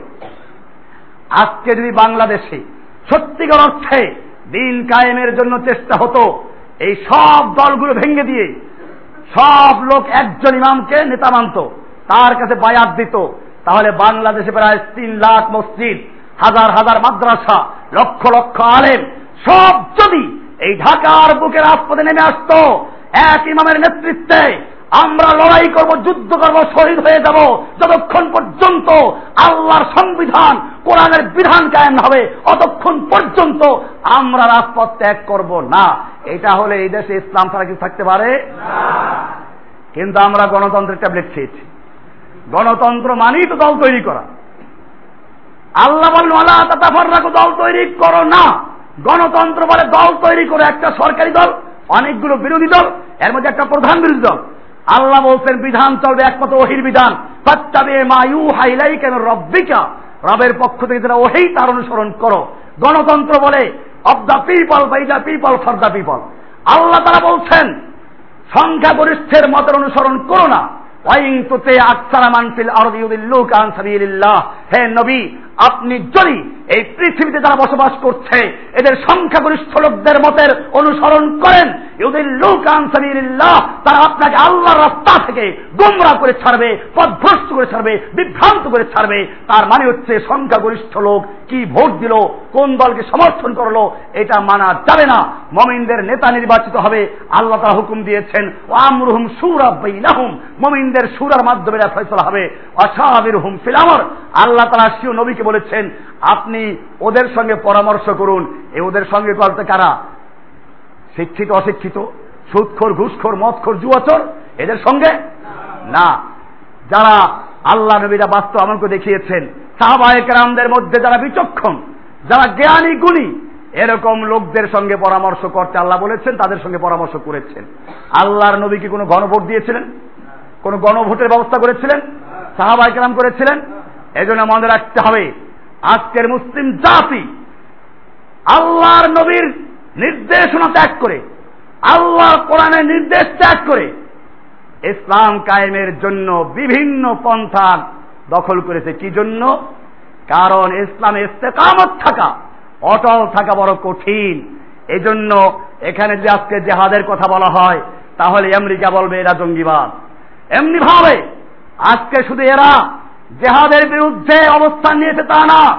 আজকে যদি বাংলাদেশে সত্যিকার অর্থে দিন কায়েমের জন্য চেষ্টা হতো, এই সব দলগুলো ভেঙে দিয়ে, সব লোক একজন ইমামকে নেতা মানত, তার কাছে বায়াত দিত, তাহলে বাংলাদেশে প্রায় তিন লাখ মসজিদ, হাজার হাজার মাদ্রাসা, লক্ষ লক্ষ আলেম, সব যদি এই ঢাকার বুকের রাজপথে নেমে আসতো এক ইমামের নেতৃত্বে আমরা লড়াই করব, যুদ্ধ করব, শহীদ হয়ে যাব। যতক্ষণ পর্যন্ত আল্লাহর সংবিধান, কোরআনের বিধান কায়েম হবে অতক্ষণ পর্যন্ত আমরা রাজপথ ত্যাগ করব না। এটা হলে এই দেশে ইসলাম ছাড়া কিছু থাকতে পারে? কিন্তু আমরা গণতন্ত্রের ট্যাবলেট খেয়েছি। গণতন্ত্র মানেই তো দল তৈরি করা। আল্লাহ বলেন আল্লাহ তাতাফাররাকু, দল তৈরি করো না। গণতন্ত্র বলে দল তৈরি করে, একটা সরকারি দল। অনেকগুলো বিরোধী দল, এর মধ্যে একটা প্রধান বিরোধী দল। আল্লাহ বলছেন, বিধান চলবে একমাত্র ওহির বিধান। মায়ু হাইলাই কেন রব্বিকা। রবের পক্ষ থেকে যেটা ওহেই তার অনুসরণ করো। গণতন্ত্র বলে of the people by the people for the people Allah তারা বলছেন, সংখ্যাগরিষ্ঠের মতের অনুসরণ করো না। হে নবী আপনি যদি এই পৃথিবীতে যারা বসবাস করছে, এদের সংখ্যাগরিষ্ঠ লোকদের মতের অনুসরণ করেন এদের লোক আনসারিল্লাহ তারা আপনাকে আল্লাহর রাস্তা থেকে গোমরা করে ছাড়বে পদভ্রষ্ট করে ছাড়বে, বিভ্রান্ত করে ছাড়বে। তার মানে হচ্ছে সংখ্যাগরিষ্ঠ লোক কি ভোট দিল, কোন দলকে সমর্থন করল, এটা মানা যাবে না। মমিনদের নেতা নির্বাচিত হবে, আল্লাহ তারা হুকুম দিয়েছেন ও আমরুহুম সুরা বাইনাহুম মমিনদের সুরার মাধ্যমে ফয়সলা হবে অসাহাবির হুম ফিলামর আল্লাহ তারা শিও নবীকে বলেছেন, আপনি ওদের সঙ্গে পরামর্শ করুন। এ ওদের সঙ্গে করতে কারা? শিক্ষিত, অশিক্ষিত সুদখোর ঘুষখোর, মদখোর, জুয়াচর? এদের সঙ্গে? না। যারা আল্লাহ নবীরা বাস্তব আমাকে দেখিয়েছেন সাহাবাহিকরামদের মধ্যে যারা বিচক্ষণ, যারা জ্ঞানী গুণী, এরকম লোকদের সঙ্গে পরামর্শ করতে আল্লাহ বলেছেন, তাদের সঙ্গে পরামর্শ করেছেন। আল্লাহর নবী কি কোনো গণভোট দিয়েছিলেন? কোন গণভোটের ব্যবস্থা করেছিলেন? সাহাবাহিকরাম করেছিলেন? এজন্য মনে রাখতে হবে, আজকের মুসলিম জাতি আল্লাহর নবীর নির্দেশনা ত্যাগ করে, আল্লাহর কোরআনের নির্দেশ ত্যাগ করে ইসলাম কায়েমের জন্য বিভিন্ন পন্থা দখল করেছে। কি জন্য? কারণ ইসলামে ইস্তেকামত থাকা, অটল থাকা বড় কঠিন। এজন্য এখানে যে আজকে জেহাদের কথা বলা হয়, তাহলে আমেরিকা বলবে, এরা জঙ্গিবাদ। এমনি ভাবে আজকে শুধু এরা জেহাদের বিরুদ্ধে অবস্থান নিয়েছে তা না।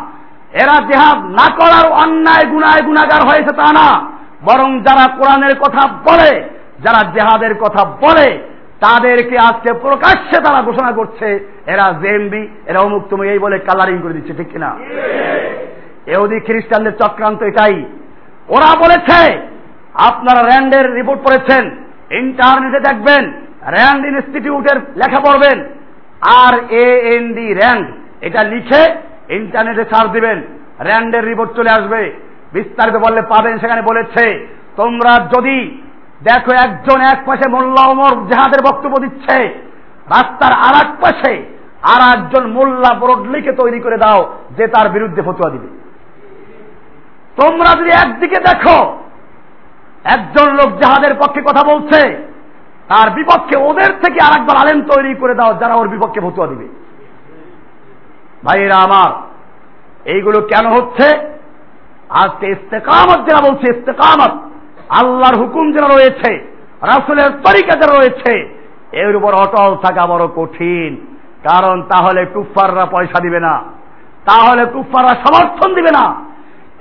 এরা জেহাদ না করার অন্যায়, গুনায় গুণাগার হয়েছে তা না। বরং যারা কোরআনের কথা বলে, যারা জেহাদের কথা বলে, তাদেরকে আজকে প্রকাশ্যে তারা ঘোষণা করছে, এরা জেএমবি, এরা অমুক তুমি এই বলে কালারিং করে দিচ্ছে, ঠিক কিনা? এহুদি খ্রিস্টানদের চক্রান্ত এটাই। ওরা বলেছে, আপনারা র্যান্ডের রিপোর্ট পড়েছেন, ইন্টারনেটে দেখবেন, র্যান্ড ইনস্টিটিউটের লেখা পড়বেন R A N D Rand এটা লিখে ইন্টারনেটে সার্চ দিবেন। র্যান্ডের রিপোর্ট চলে আসবে। বিস্তারিত বললে পাবেন, সেখানে বলেছে, তোমরা যদি দেখো একজন এক পাশে মোল্লা ওমর জেহাদের বক্তব্য দিচ্ছে, রাস্তার আর এক পাশে আর একজন মোল্লা বরডলিকে তৈরি করে দাও, যে তার বিরুদ্ধে ফতুয়া দিবে। তোমরা যদি একদিকে দেখো, একজন লোক জাহাদের পক্ষে কথা বলছে তার বিপক্ষে ওদের থেকে আর একবার আলেম তৈরি করে দাও, যারা ওর বিপক্ষে ফতুয়া দিবে। ভাইরা আমার, এইগুলো কেন হচ্ছে? আজকে ইস্তেকামত যারা বলছে, ইস্তেকামত, আল্লাহর হুকুম যারা রয়েছে, রাসুলের তরিকা যারা রয়েছে, এর উপর অটল থাকা বড় কঠিন। কারণ তাহলে টুফাররা পয়সা দিবে না। তাহলে টুফাররা সমর্থন দিবে না।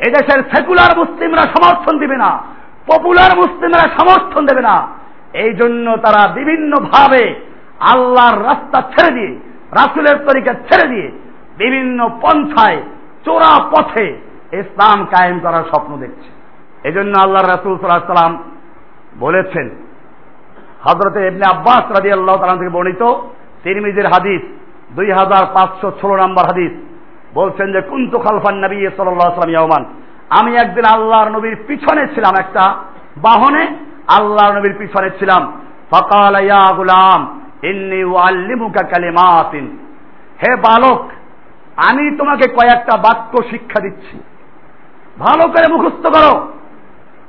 এদেশের সেকুলার মুসলিমরা সমর্থন দিবে না। পপুলার মুসলিমরা সমর্থন দেবে না। এই জন্য তারা বিভিন্ন ভাবে আল্লাহর রাস্তা ছেড়ে দিয়ে, রাসুলের তরিকা ছেড়ে দিয়ে বিভিন্ন পন্থায়, চোরা পথে ইসলাম কায়েম করার স্বপ্ন দেখছে। এই জন্য আল্লাহ রাসুল সাল্লাম বলেছেন হজরতে এমনি আব্বাস রাজি আল্লাহ তালাম থেকে বর্ণিত তিরমিজির হাদিস, দুই হাজার পাঁচশো ষোলো নম্বর হাদিস, বলছেন যে, কুন্তু খালফান নবী সাল্লাহ সাল্লাম ইয়ামান আমি একদিন আল্লাহর নবীর পিছনে ছিলাম একটা বাহনে আল্লাহর নবীর পিছনে ছিলাম। ফকাল, ইয়া গুলাম, ইন্নি ওয়াল্লিমুকা কালিমাতিন। হে বালক, আমি তোমাকে কয়েকটা বাক্য শিক্ষা দিচ্ছি। ভালো করে মুখস্থ করো।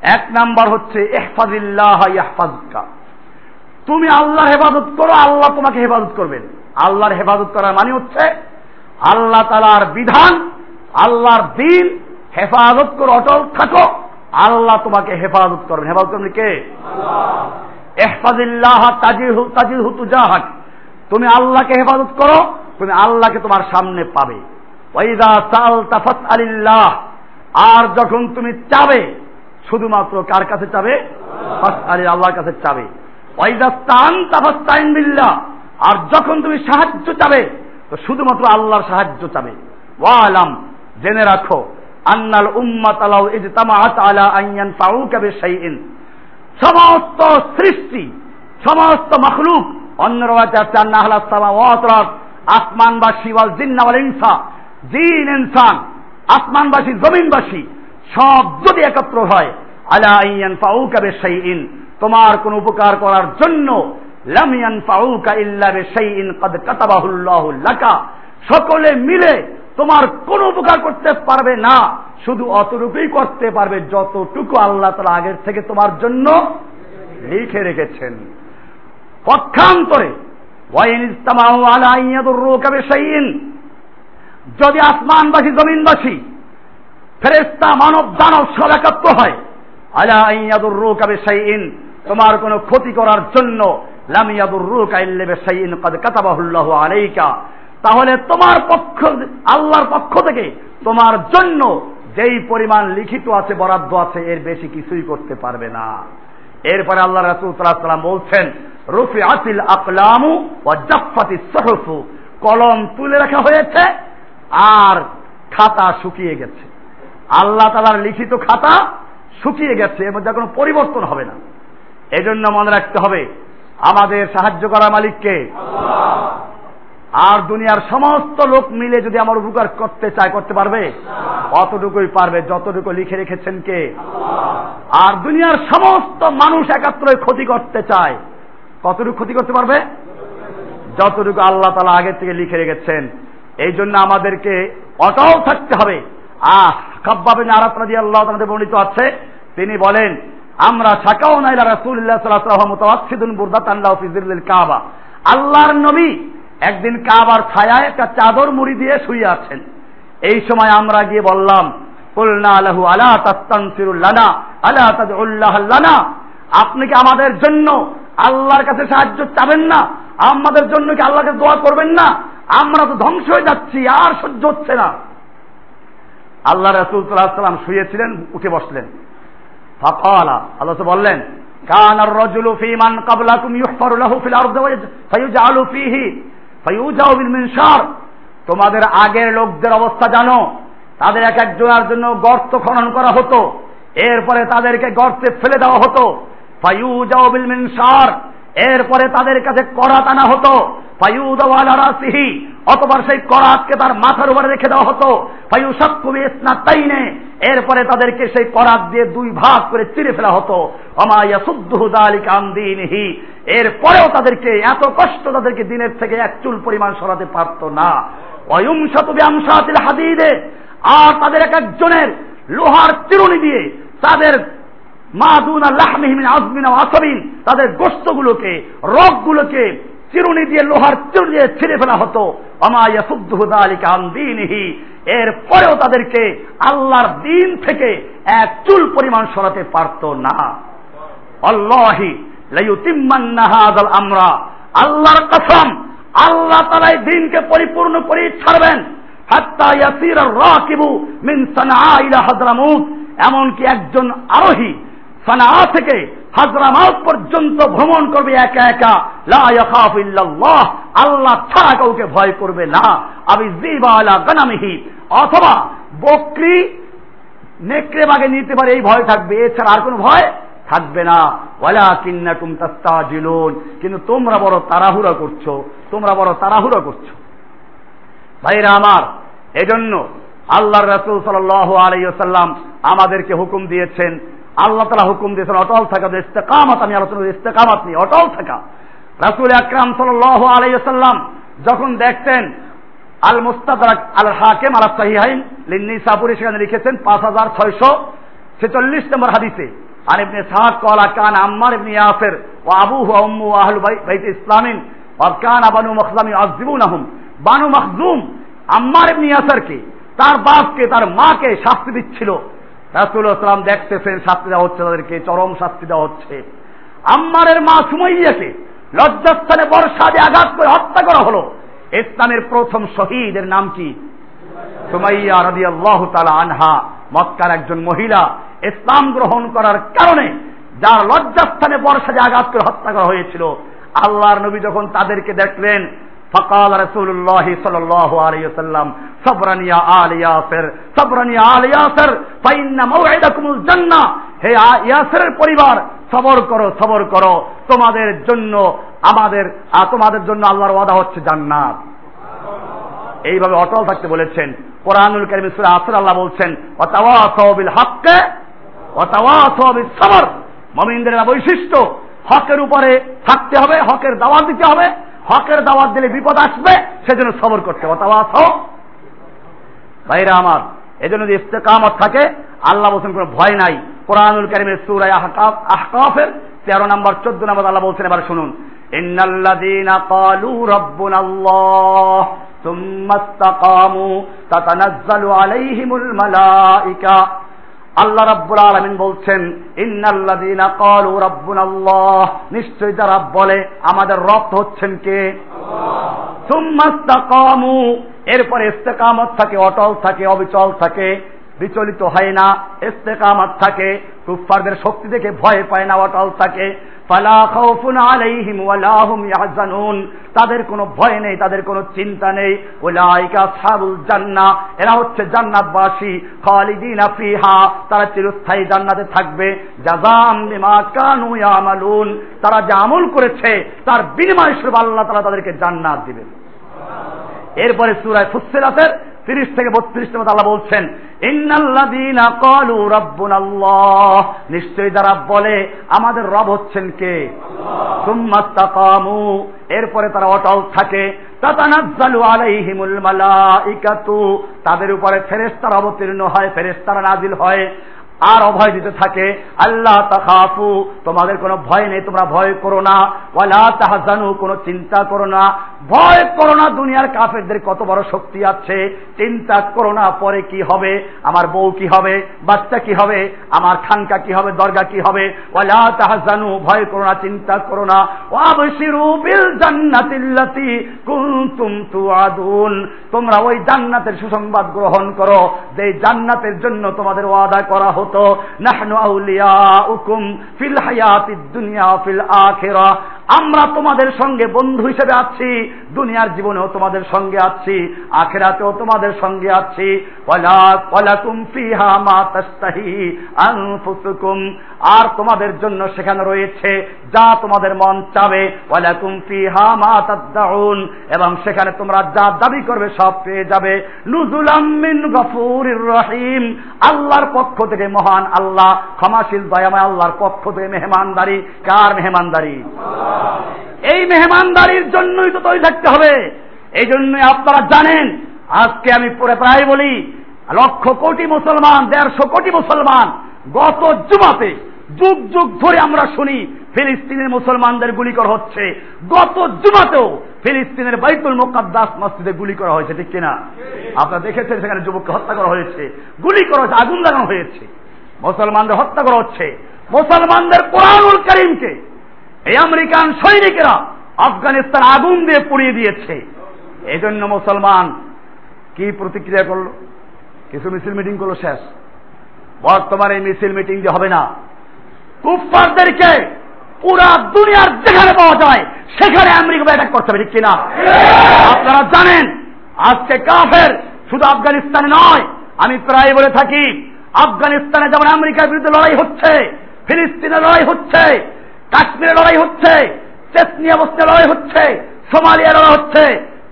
এক নাম্বার হচ্ছে এহফাজিল্লাহ ইয়াহফাজকা। তুমি আল্লাহর হেফাজত করো, আল্লাহ তোমাকে হেফাজত করবেন। আল্লাহর হেফাজত করার মানে হচ্ছে, আল্লাহ তালার বিধান, আল্লাহর দিন হেফাজত করো অটল থাকো। আল্লাহ তোমাকে হেফাজত করবেন। হেফাজত করবেন কে? এহফাজিল্লাহ তাজিহু তাজিহু তুজাহাক। তুমি আল্লাহকে হেফাজত করো তুমি আল্লাহকে তোমার সামনে পাবে। ওয়াইদা সাল তাফাত আলিল্লাহ আর যখন তুমি চাবে শুধুমাত্র কার কাছে চাবে? আলী আল্লাহর কাছে চাবে। ওয়াইদা স্তান তাফাস্তাইন বিল্লাহ। আর যখন তুমি সাহায্য চাবে তো শুধুমাত্র আল্লাহর সাহায্য চাবে। ওয়ালাম জেনে রাখো আন্নাল উম্মাত আলাউ ইজতামাআত আলা আইয়ান ফাউকা বিশাইইন। সমস্ত সৃষ্টি, সমস্ত মখলুক, অন্য রাতে আছে আন্না আহলাস সামাওয়াত আসমানবাসী ওয়াল জিন্না ওয়াল ইনসা, জিন, ইনসান, আসমানবাসী, জমিনবাসী, সব যদি একত্র হয়, আলা আইয়ান ফাউকা বিশাইইন। তোমার কোন উপকার করার জন্য লাম ইয়ানফাউকা ইল্লা বিশাইইন, কদ কাতাবাহুল্লাহু লাকা। সকলে মিলে তোমার কোনো উপকার করতে পারবে না। শুধু অতটুকুই করতে পারবে যতটুকু আল্লাহ তারা আগের থেকে তোমার জন্য লিখে রেখেছেন। পক্ষান্তরে যদি আসমানবাসী, জমিনবাসী ফেরেস্তা মানব দানব সব একাত্ম হয়, আলা ইয়াদুর রু কাবে সাইন তোমার কোনো ক্ষতি করার জন্য লামিয়াদুর রু কাইল্লেবে সাইন কাদ কাতাবাহুল্লাহ আলাইকা। তাহলে তোমার পক্ষ আল্লাহর পক্ষ থেকে তোমার জন্য যেই পরিমাণ লিখিত আছে, বরাদ্দ আছে, এর বেশি কিছুই করতে পারবে না। এরপরে আল্লাহ রাসূল বলছেন রুফি আতিল আকলামু ও জাফাতি সহফু। কলম তুলে রাখা হয়েছে আর খাতা শুকিয়ে গেছে। আল্লাহ তালার লিখিত খাতা শুকিয়ে গেছে, এর মধ্যে কোনো পরিবর্তন হবে না। এজন্য মনে রাখতে হবে, আমাদের সাহায্য করা মালিককে আর দুনিয়ার সমস্ত লোক মিলে যদি আমার উপকার করতে চায়, করতে পারবে? অতটুকুই পারবে, যতটুকু লিখে রেখেছেন কে? আর দুনিয়ার সমস্ত মানুষ একাত্রে ক্ষতি করতে চায় কতটুকু ক্ষতি করতে পারবে? যতটুকু আল্লাহ তালা আগের থেকে লিখে রেখেছেন, এই জন্য আমাদেরকে অটল থাকতে হবে। আহ কাব্বাবে নারাত আল্লাহ তাদের বর্ণিত আছে, তিনি বলেন, আমরা ছাকাও নাইলা রাসুল্লাহ সাল্লাহ মুতাওয়াসিদুন বুরদাত আল্লাহ ফিজিল কাবা। আল্লাহর নবী একদিন কাবার ছায়ায় একটা চাদর মুড়ি দিয়ে শুয়ে আছেন। এই সময় আমরা গিয়ে বললাম আপনি কি আমাদের জন্য আল্লাহর কাছে সাহায্য চাবেন না? আমাদের জন্য কি আল্লাহকে দোয়া করবেন না? আমরা তো ধ্বংস হয়ে যাচ্ছি, আর সহ্য হচ্ছে না। আল্লাহ রসুল সাল্লাম শুয়েছিলেন, উঠে বসলেন। আল্লাহ বললেন কান আর রজুলু ফি মান কাবলাকুম ইউহফারু লাহু ফিল আরদি মিনশার তোমাদের আগের লোকদের অবস্থা জানো। তাদের এক একজনের জন্য গর্ত খনন করা হতো। এরপরে তাদেরকে গর্তে ফেলে দেওয়া হতো। এরপরে তাদের কাছে করা টানা হতো। ফায়ুদাউ অথবা সেই করাতকে তার মাথার উপরে রেখে দেওয়া হতো। ফায়ুসাক্কুবি ইসনাতাইনে এরপরে তাদেরকে সেই করাত দিয়ে দুই ভাগ করে চিরে ফেলা হতো। অমায়া সুদ্দুহু দালিকা আমদিনহি এরপরেও তাদেরকে এত কষ্ট তাদেরকে দিনের থেকে এক চুল পরিমাণ সরাতে পারতো না। অয়ুংশত ব্যাংশাতিল হাদিদে। আর তাদের এক একজনের লোহার চিরুনি দিয়ে তাদের মা মাদুনা লাহমিহিমিন আজমিনা আসবিন, তাদের গোস্তগুলোকে রগগুলোকে চিরুনি দিয়ে লোহার চিরুনি দিয়ে ছিঁড়ে ফেলা হতো। অমায়া সুদ্দুহুদা আলিকা আন্দিনহি এর পরেও তাদেরকে আল্লাহর দিন থেকে এক চুল পরিমাণ সরাতে পারত না। লাইউতিম্মান্নাহাদাল আমরা। আল্লাহর কসম, আল্লাহ তালাই দিনকে পরিপূর্ণ করে ছাড়বেন। মিন এমনকি একজন আরোহী সানা থেকে হাজরামাউত পর্যন্ত ভ্রমণ করবে একা একা। লা আল্লাহ ছাড়া কাউকে ভয় করবে না। আবি জিবা আলা গানামিহি। অথবা বকরি নেকড়ে বাগে নিতে পারে, এই ভয় থাকবে। এছাড়া আর কোনো ভয় থাকবে না। ওয়ালা কিন্নাকুম তাস্তাজিলুন। কিন্তু তোমরা বড় তাড়াহুড়া করছ। তোমরা বড় তাড়াহুড়া করছ। ভাইরা আমার, এজন্য আল্লাহ রাসূল সাল্লাল্লাহু আলাইহি ওয়াসাল্লাম আমাদেরকে হুকুম দিয়েছেন আল্লাহ তালা হুকুম দিয়েছেন, অটল থাকা ইস্তেকামাত, আমি আলোচনা করি, ইস্তেকামাত নিয়ে অটল থাকা। রাসুল আকরাম সাল্লাহ আলাইসাল্লাম যখন দেখতেন আল মুস্তাদাক আল হাকেম আল সাহিহাইন লিন্নি সাপুরি সেখানে লিখেছেন পাঁচ হাজার ছয়শো ছেচল্লিশ নম্বর হাদিসে আর ইবনে সাহাদ কলা কান আম্মার ইবনে ইয়াসের ও আবু হুয়া উম্মু আহল বাইত ইসলামিন আর কান আবানু মখজামি আজিবুন আহম বানু মখজুম আম্মার ইবনে ইয়াসেরকে, তার বাপকে, তার মাকে শাস্তি দিচ্ছিল। রাসুল ইসলাম দেখতেছেন, শাস্তি দেওয়া হচ্ছে তাদেরকে, চরম শাস্তি দেওয়া হচ্ছে। আম্মারের মা সুমাইয়াকে লজ্জাস্থানে বর্ষা দিয়ে আঘাত করে হত্যা করা হলো। ইসলামের প্রথম শহীদের নাম কি? সুমাইয়া রবি আল্লাহ তালা আনহা, মক্কার একজন মহিলা। ইসলাম গ্রহণ করার কারণে যার লজ্জাস্থানে বর্ষা দিয়ে আঘাত করে হত্যা করা হয়েছিল। আল্লাহর নবী যখন তাদেরকে দেখলেন فقال رسول الله صلى الله عليه وسلم صبرا يا آل ياسر صبرا يا آل ياسر فإن موعدكم الجنة হে ইয়াসের পরিবার সবর করো সবর করো তোমাদের জন্য আমাদের তোমাদের জন্য আল্লাহর ওয়াদা হচ্ছে জান্নাত এইভাবে অটল থাকতে বলেছেন কোরআনুল কারিম সূরা আসর আল্লাহ বলছেন ওয়াতাওয়াসাউ বিল হক্কে ওয়াতাওয়াসাউ বিস সবর মুমিনদের বৈশিষ্ট্য হকের উপরে থাকতে হবে হকের দাওয়াত দিতে হবে হকের দাওয়াত দিলে বিপদ আসবে সেজন্য সবর করতে হবে ভাইরা আমার এজন্য যদি ইস্তেকামত থাকে আল্লাহ বলছেন কোনো ভয় নাই কোরআনুল কারিমের সুরায় আহকাফের তেরো নম্বর চোদ্দ নম্বর আল্লাহ বলছেন এবার শুনুন ইন্নাল্লাযীনা ক্বালু রাব্বুনাল্লাহ ثم استقاموا تتنزل عليهم الملائكة আল্লাহ রাব্বুল আলামিন বলছেন ইন্নাল্লাযীনা ক্বালু রাব্বুনাল্লাহ নিশ্চয় যারা বলে আমাদের রব হচ্ছেন কে? সুম্মাস্তাকামু এরপরে ইস্তেকামত থাকে অটল থাকে অবিচল থাকে বিচলিত হয় না। ইস্তেকামত থাকে কুফফারদের শক্তি দেখে ভয় পায় না অটল থাকে। তাদের কোনো ভয় নেই, তাদের কোনো চিন্তা নেই। জান্নাহ এরা হচ্ছে জান্নাতবাসী, খালিদিনা ফিহা। তারা চিরস্থায়ী জান্নাতে থাকবে। তারা যা আমল করেছে, তার বিনিময় স্বরূপ আল্লাহ তাআলা তাদেরকে জান্নাত দিবেন। এরপরে সূরায় ফুসসিলাতের তিরিশ থেকে বত্রিশ মধ্যে আল্লাহ বলছেন নিশ্চয়ই যারা বলে আমাদের রব হচ্ছেন কে? এরপরে তারা অটল থাকে তাদের উপরে ফেরেশতারা অবতীর্ণ হয় ফেরেশতারা নাজিল হয় আর অভয় দিতে থাকে আল্লাহ তাখাফু তোমাদের কোনো ভয় নেই তোমরা ভয় করো না। ওয়ালা তাহাজানু কোনো চিন্তা করো না। ভয় করো না, দুনিয়ার কাফেরদের কত বড় শক্তি আছে। চিন্তা করো না, পরে কি হবে? আমার বউ কি হবে? বাচ্চা কি হবে? আমার খানকা কি হবে? দরগা কি হবে? ভয় করো না, চিন্তা করো না। জান্নাতিল্লাতি তোমরা ওই জান্নাতের সুসংবাদ গ্রহণ করো, যে জান্নাতের জন্য তোমাদের ওয়াদা করা হতো হতো। নাহনু আউলিয়াউকুম ফিল হায়াতিদ দুনিয়া ফিল আখিরা। আমরা তোমাদের সঙ্গে বন্ধু হিসেবে আছি, দুনিয়ার জীবনেও তোমাদের সঙ্গে আছি, আখেরাতেও তোমাদের সঙ্গে আছি। আর তোমাদের জন্য সেখানে রয়েছে, যা তোমাদের মন চাবে। এবং সেখানে তোমরা যা দাবি করবে সব পেয়ে যাবে। নুজুলাম মিন রহিম। আল্লাহর পক্ষ থেকে মহান আল্লাহ, ক্ষমাশীল, দয়াময় আল্লাহর পক্ষ থেকে মেহমানদারি। কার মেহমানদারি? এই মেহমানদারির জন্যই তো তৈরি থাকতে হবে। এই জন্যই আপনারা জানেন, আজকে আমি পরে প্রায় বলি, লক্ষ কোটি মুসলমান, দেড়শো কোটি মুসলমান গত জুমাতে যুগ যুগ ধরে আমরা শুনি ফিলিস্তিনের মুসলমানদের গুলি করা হচ্ছে। গত জুমাতেও ফিলিস্তিনের বাইতুল মোকাদ্দাস মসজিদে গুলি করা হয়েছে ঠিক কিনা? আপনারা দেখেছেন সেখানে যুবককে হত্যা করা হয়েছে। গুলি করা হয়েছে আগুন লাগানো হয়েছে। মুসলমানদের হত্যা করা হচ্ছে। মুসলমানদের কোরআনুল করিমকে এই আমেরিকান সৈনিকেরা আফগানিস্তান আগুন দিয়ে পুড়িয়ে দিয়েছে। এই জন্য মুসলমান কি প্রতিক্রিয়া করল? কিছু মিছিল মিটিং করল শেষ। বর্তমানে মিছিল মিটিং যে হবে না। কুফারদেরকে পুরা দুনিয়ার যেখানে পাওয়া যায়, সেখানে আমেরিকা অ্যাটাক করতে হবে, ঠিক কিনা? আপনারা জানেন, আজকে কাফের শুধু আফগানিস্তানে নয়, আমি প্রায় বলে থাকি, আফগানিস্তানে যেমন আমেরিকার বিরুদ্ধে লড়াই হচ্ছে, ফিলিস্তিনে লড়াই হচ্ছে, কাশ্মীরে লড়াই হচ্ছে চেতনিয়া বস্তে লড়াই হচ্ছে সোমালিয়া লড়াই হচ্ছে,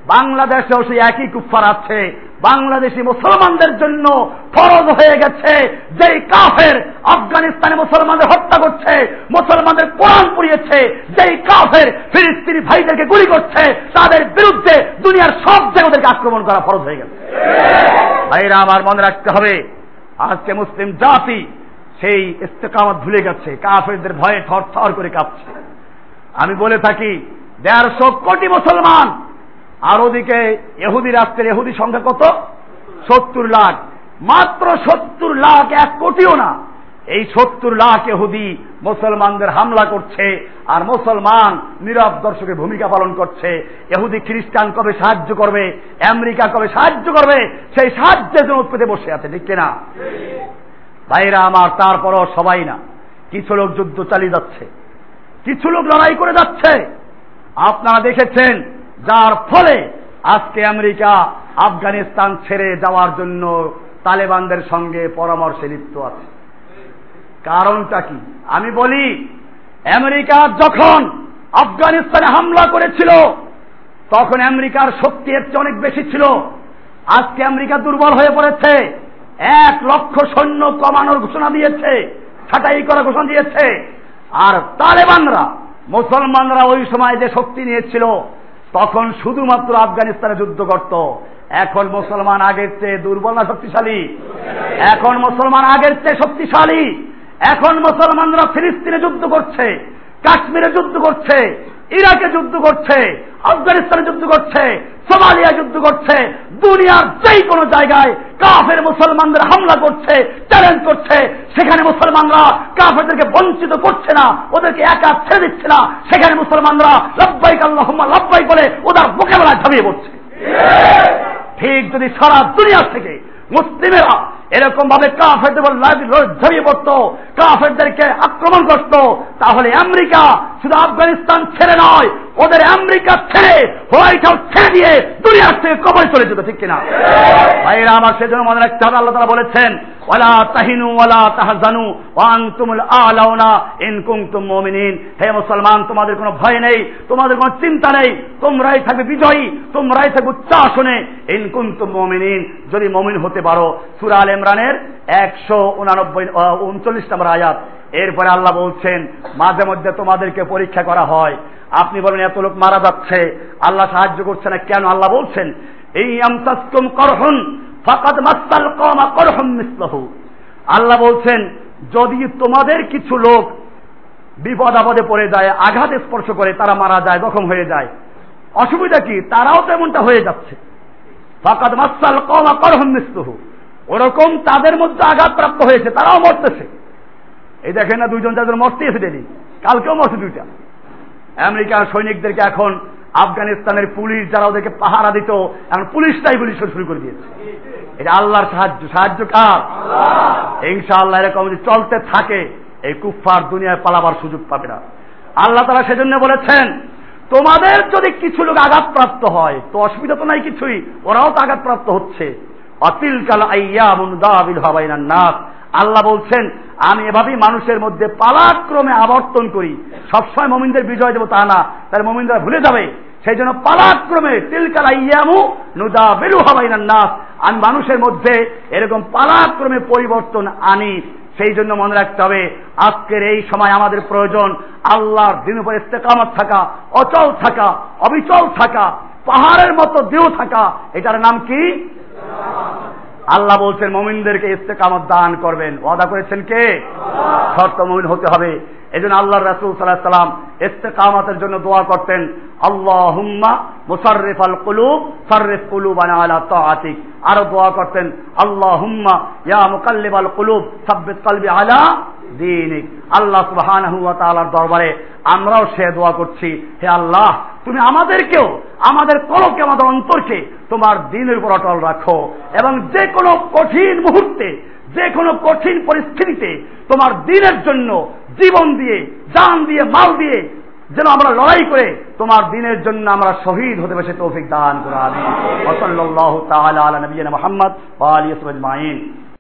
বাংলাদেশেও সেই একই কুফার আছে। বাংলাদেশি মুসলমানদের জন্য ফরজ হয়ে গেছে। যেই কাফের আফগানিস্তানে মুসলমানদের হত্যা করছে, মুসলমানদের কোরআন পুড়িয়েছে, যেই কাফের ফিলিস্তিনি ভাইদেরকে গুলি করছে, তাদের বিরুদ্ধে দুনিয়ার সব জায়গায় জায়গাদেরকে আক্রমণ করা ফরজ হয়ে গেছে। ভাইরা, আমার মনে রাখতে হবে, আজকে মুসলিম জাতি সেই ইস্তেকামত ভুলে গেছে, কাফেরদের ভয়ে থর থর করে কাঁপছে। আমি বলে থাকি, দেড়শো কোটি মুসলমান আর ওদিকে এহুদি রাষ্ট্রের এহুদি সংখ্যা কত? সত্তর লাখ। মাত্র সত্তর লাখ, এক কোটিও না। এই সত্তর লাখ এহুদি মুসলমানদের হামলা করছে আর মুসলমান নীরব দর্শকের ভূমিকা পালন করছে। এহুদি খ্রিস্টান কবে সাহায্য করবে? আমেরিকা কবে সাহায্য করবে? সেই সাহায্যের জন্য উৎপেতে বসে আছে, ঠিক কিনা? ভাইরা আমার, তারপরও সবাই না। কিছু লোক যুদ্ধ চালিয়ে যাচ্ছে। কিছু লোক লড়াই করে যাচ্ছে। আপনারা দেখেছেন যার ফলে আজকে আমেরিকা আফগানিস্তান ছেড়ে যাওয়ার জন্য তালেবানদের সঙ্গে পরামর্শে লিপ্ত আছে। কারণটা কি? আমি বলি, আমেরিকা যখন আফগানিস্তানে হামলা করেছিল, তখন আমেরিকার শক্তি এর চেয়ে অনেক বেশি ছিল। আজকে আমেরিকা দুর্বল হয়ে পড়েছে। এক লক্ষ সৈন্য কমানোর ঘোষণা দিয়েছে, ছাটাই করার ঘোষণা দিয়েছে। আর তালেবানরা, মুসলমানরা ওই সময় যে শক্তি নিয়েছিল তখন শুধুমাত্র আফগানিস্তানে যুদ্ধ করত। এখন মুসলমান আগের চেয়ে দুর্বল না শক্তিশালী? এখন মুসলমান আগের চেয়ে শক্তিশালী? এখন মুসলমানরা ফিলিস্তিনে যুদ্ধ করছে, কাশ্মীরে যুদ্ধ করছে ইরাকে যুদ্ধ করছে আফগানিস্তানে যুদ্ধ করছে সোমালিয়া যুদ্ধ করছে দুনিয়ার যেই কোনো জায়গায় কাফের মুসলমানদের হামলা করছে চ্যালেঞ্জ করছে সেখানে মুসলমানরা কাফেরদেরকে বঞ্চিত করছে না ওদেরকে একা ছেড়ে দিচ্ছে না সেখানে মুসলমানরা লব্বাইক আল্লাহ লব্বাই বলে ওদের মোকাবেলায় ঝামিয়ে পড়ছে। ঠিক। যদি সারা দুনিয়ার থেকে মুসলিমেরা এরকম ভাবে কাফেরদের ঝরিয়ে পড়তো কাফেরদেরকে আক্রমণ করত তাহলে আমেরিকা শুধু আফগানিস্তান ছেড়ে নয় ওদের আমেরিকা ছেড়ে হোয়াইট হাউস ছেড়ে দিয়ে দুনিয়ার থেকে কবরে চলে যেত, ঠিক কিনা? ভাইরা আমার সেজন্য মনে রাখতে হবে, আল্লাহ তারা বলেছেন, ওয়ালা তাহিনু ওয়ালা তাহজানু ওয়ান তুমুল আলাউনা ইন কুনতুম মুমিনিন। হে মুসলমান, তোমাদের কোনো ভয় নেই, তোমাদের কোনো চিন্তা নেই, তোমরাই থাকবে বিজয়ী, তোমরাই থাকবে উচ্চাসনে ইন কুনতুম মুমিনিন। যদি মুমিন হতে পারো, সূরা আল ইমরানের একশো উনানব্বই উনচল্লিশ নম্বর আয়াত। এরপরে আল্লাহ বলছেন, মাঝে মধ্যে তোমাদেরকে পরীক্ষা করা হয় আপনি বলেন, এত লোক মারা যাচ্ছে, আল্লাহ সাহায্য করছে না কেন? আল্লাহ বলছেন, এই মাস্তাল আল্লাহ বলছেন, যদি তোমাদের কিছু লোক বিপদ আপদে পড়ে যায়, আঘাত স্পর্শ করে, তারা মারা যায়, জখম হয়ে যায়। অসুবিধা কি? তারাও তেমনটা হয়ে যাচ্ছে। ফাকাদ মাস্তাল কমা করহম মিসলহু। ওরকম তাদের মধ্যে আঘাতপ্রাপ্ত হয়েছে, তারাও মরতেছে। এই দেখেন না, দুইজন যাদের মরতে এসে দেরি কালকেও মরছে দুইটা। আমেরিকার সৈনিকদেরকে এখন আফগানিস্তানের পুলিশ যারা ওদেরকে পাহারা দিত এখন পুলিশটাই গুলি শুরু করে দিয়েছে। এটা আল্লাহর সাহায্য। সাহায্য কার? ইনশাআল্লাহ এরকম যদি চলতে থাকে এই কুফার দুনিয়ায় পালাবার সুযোগ পাবে না। আল্লাহ তারা সেজন্য বলেছেন তোমাদের যদি কিছু লোক আঘাতপ্রাপ্ত হয় তো অসুবিধা তো নাই কিছুই ওরাও তো আঘাতপ্রাপ্ত হচ্ছে। অতিল কাল আইয়া মুন্দাবিল হবাইনার নাক আল্লাহ বলছেন, আমি এভাবেই মানুষের মধ্যে পালাক্রমে আবর্তন করি। সবসময় মমিনদের বিজয় দেবো তা না তার মমিনরা ভুলে যাবে। সেই জন্য পালাক্রমে বেলু নাস, আমি মানুষের মধ্যে এরকম পালাক্রমে পরিবর্তন আনি। সেই জন্য মনে রাখতে হবে, আজকের এই সময় আমাদের প্রয়োজন আল্লাহর দিন উপর ইস্তেকামত থাকা, অচল থাকা, অবিচল থাকা, পাহাড়ের মতো দেহ থাকা। এটার নাম কি? আল্লাহ বলছেন মমিনদেরকে ইস্তেকামত দান করবেন। ওয়াদা করেছেন কে? শর্ত মমিন হতে হবে। এই জন্য আল্লাহ রাসুল সাল্লাহ সাল্লাম ইস্তেকামতের জন্য দোয়া করতেন আল্লাহ হুম্মা মুসারিফ আল কুলুব সারিফ কুলুব আলা তাআতিক। আরও দোয়া করতেন আল্লাহ হুম্মা ইয়া মুকাল্লিব আল কুলুব সাব্বিত কলবি আলা দিনিক। আল্লাহ সুবহানাহু ওয়া তাআলার দরবারে আমরাও সে দোয়া করছি হে আল্লাহ তুমি আমাদেরকেও, আমাদের কলকে, আমাদের অন্তরকে তোমার দিনের উপর অটল রাখো এবং যে কোনো কঠিন মুহূর্তে যে কোনো কঠিন পরিস্থিতিতে তোমার দিনের জন্য জীবন দিয়ে, জান দিয়ে, মাল দিয়ে যেন আমরা লড়াই করে তোমার দিনের জন্য আমরা শহীদ হতে বসে তৌফিক দান করা আমি ওসল্লাহ তাআলা আলা নবিয়িনা মুহাম্মদ ওয়া সাহবিহি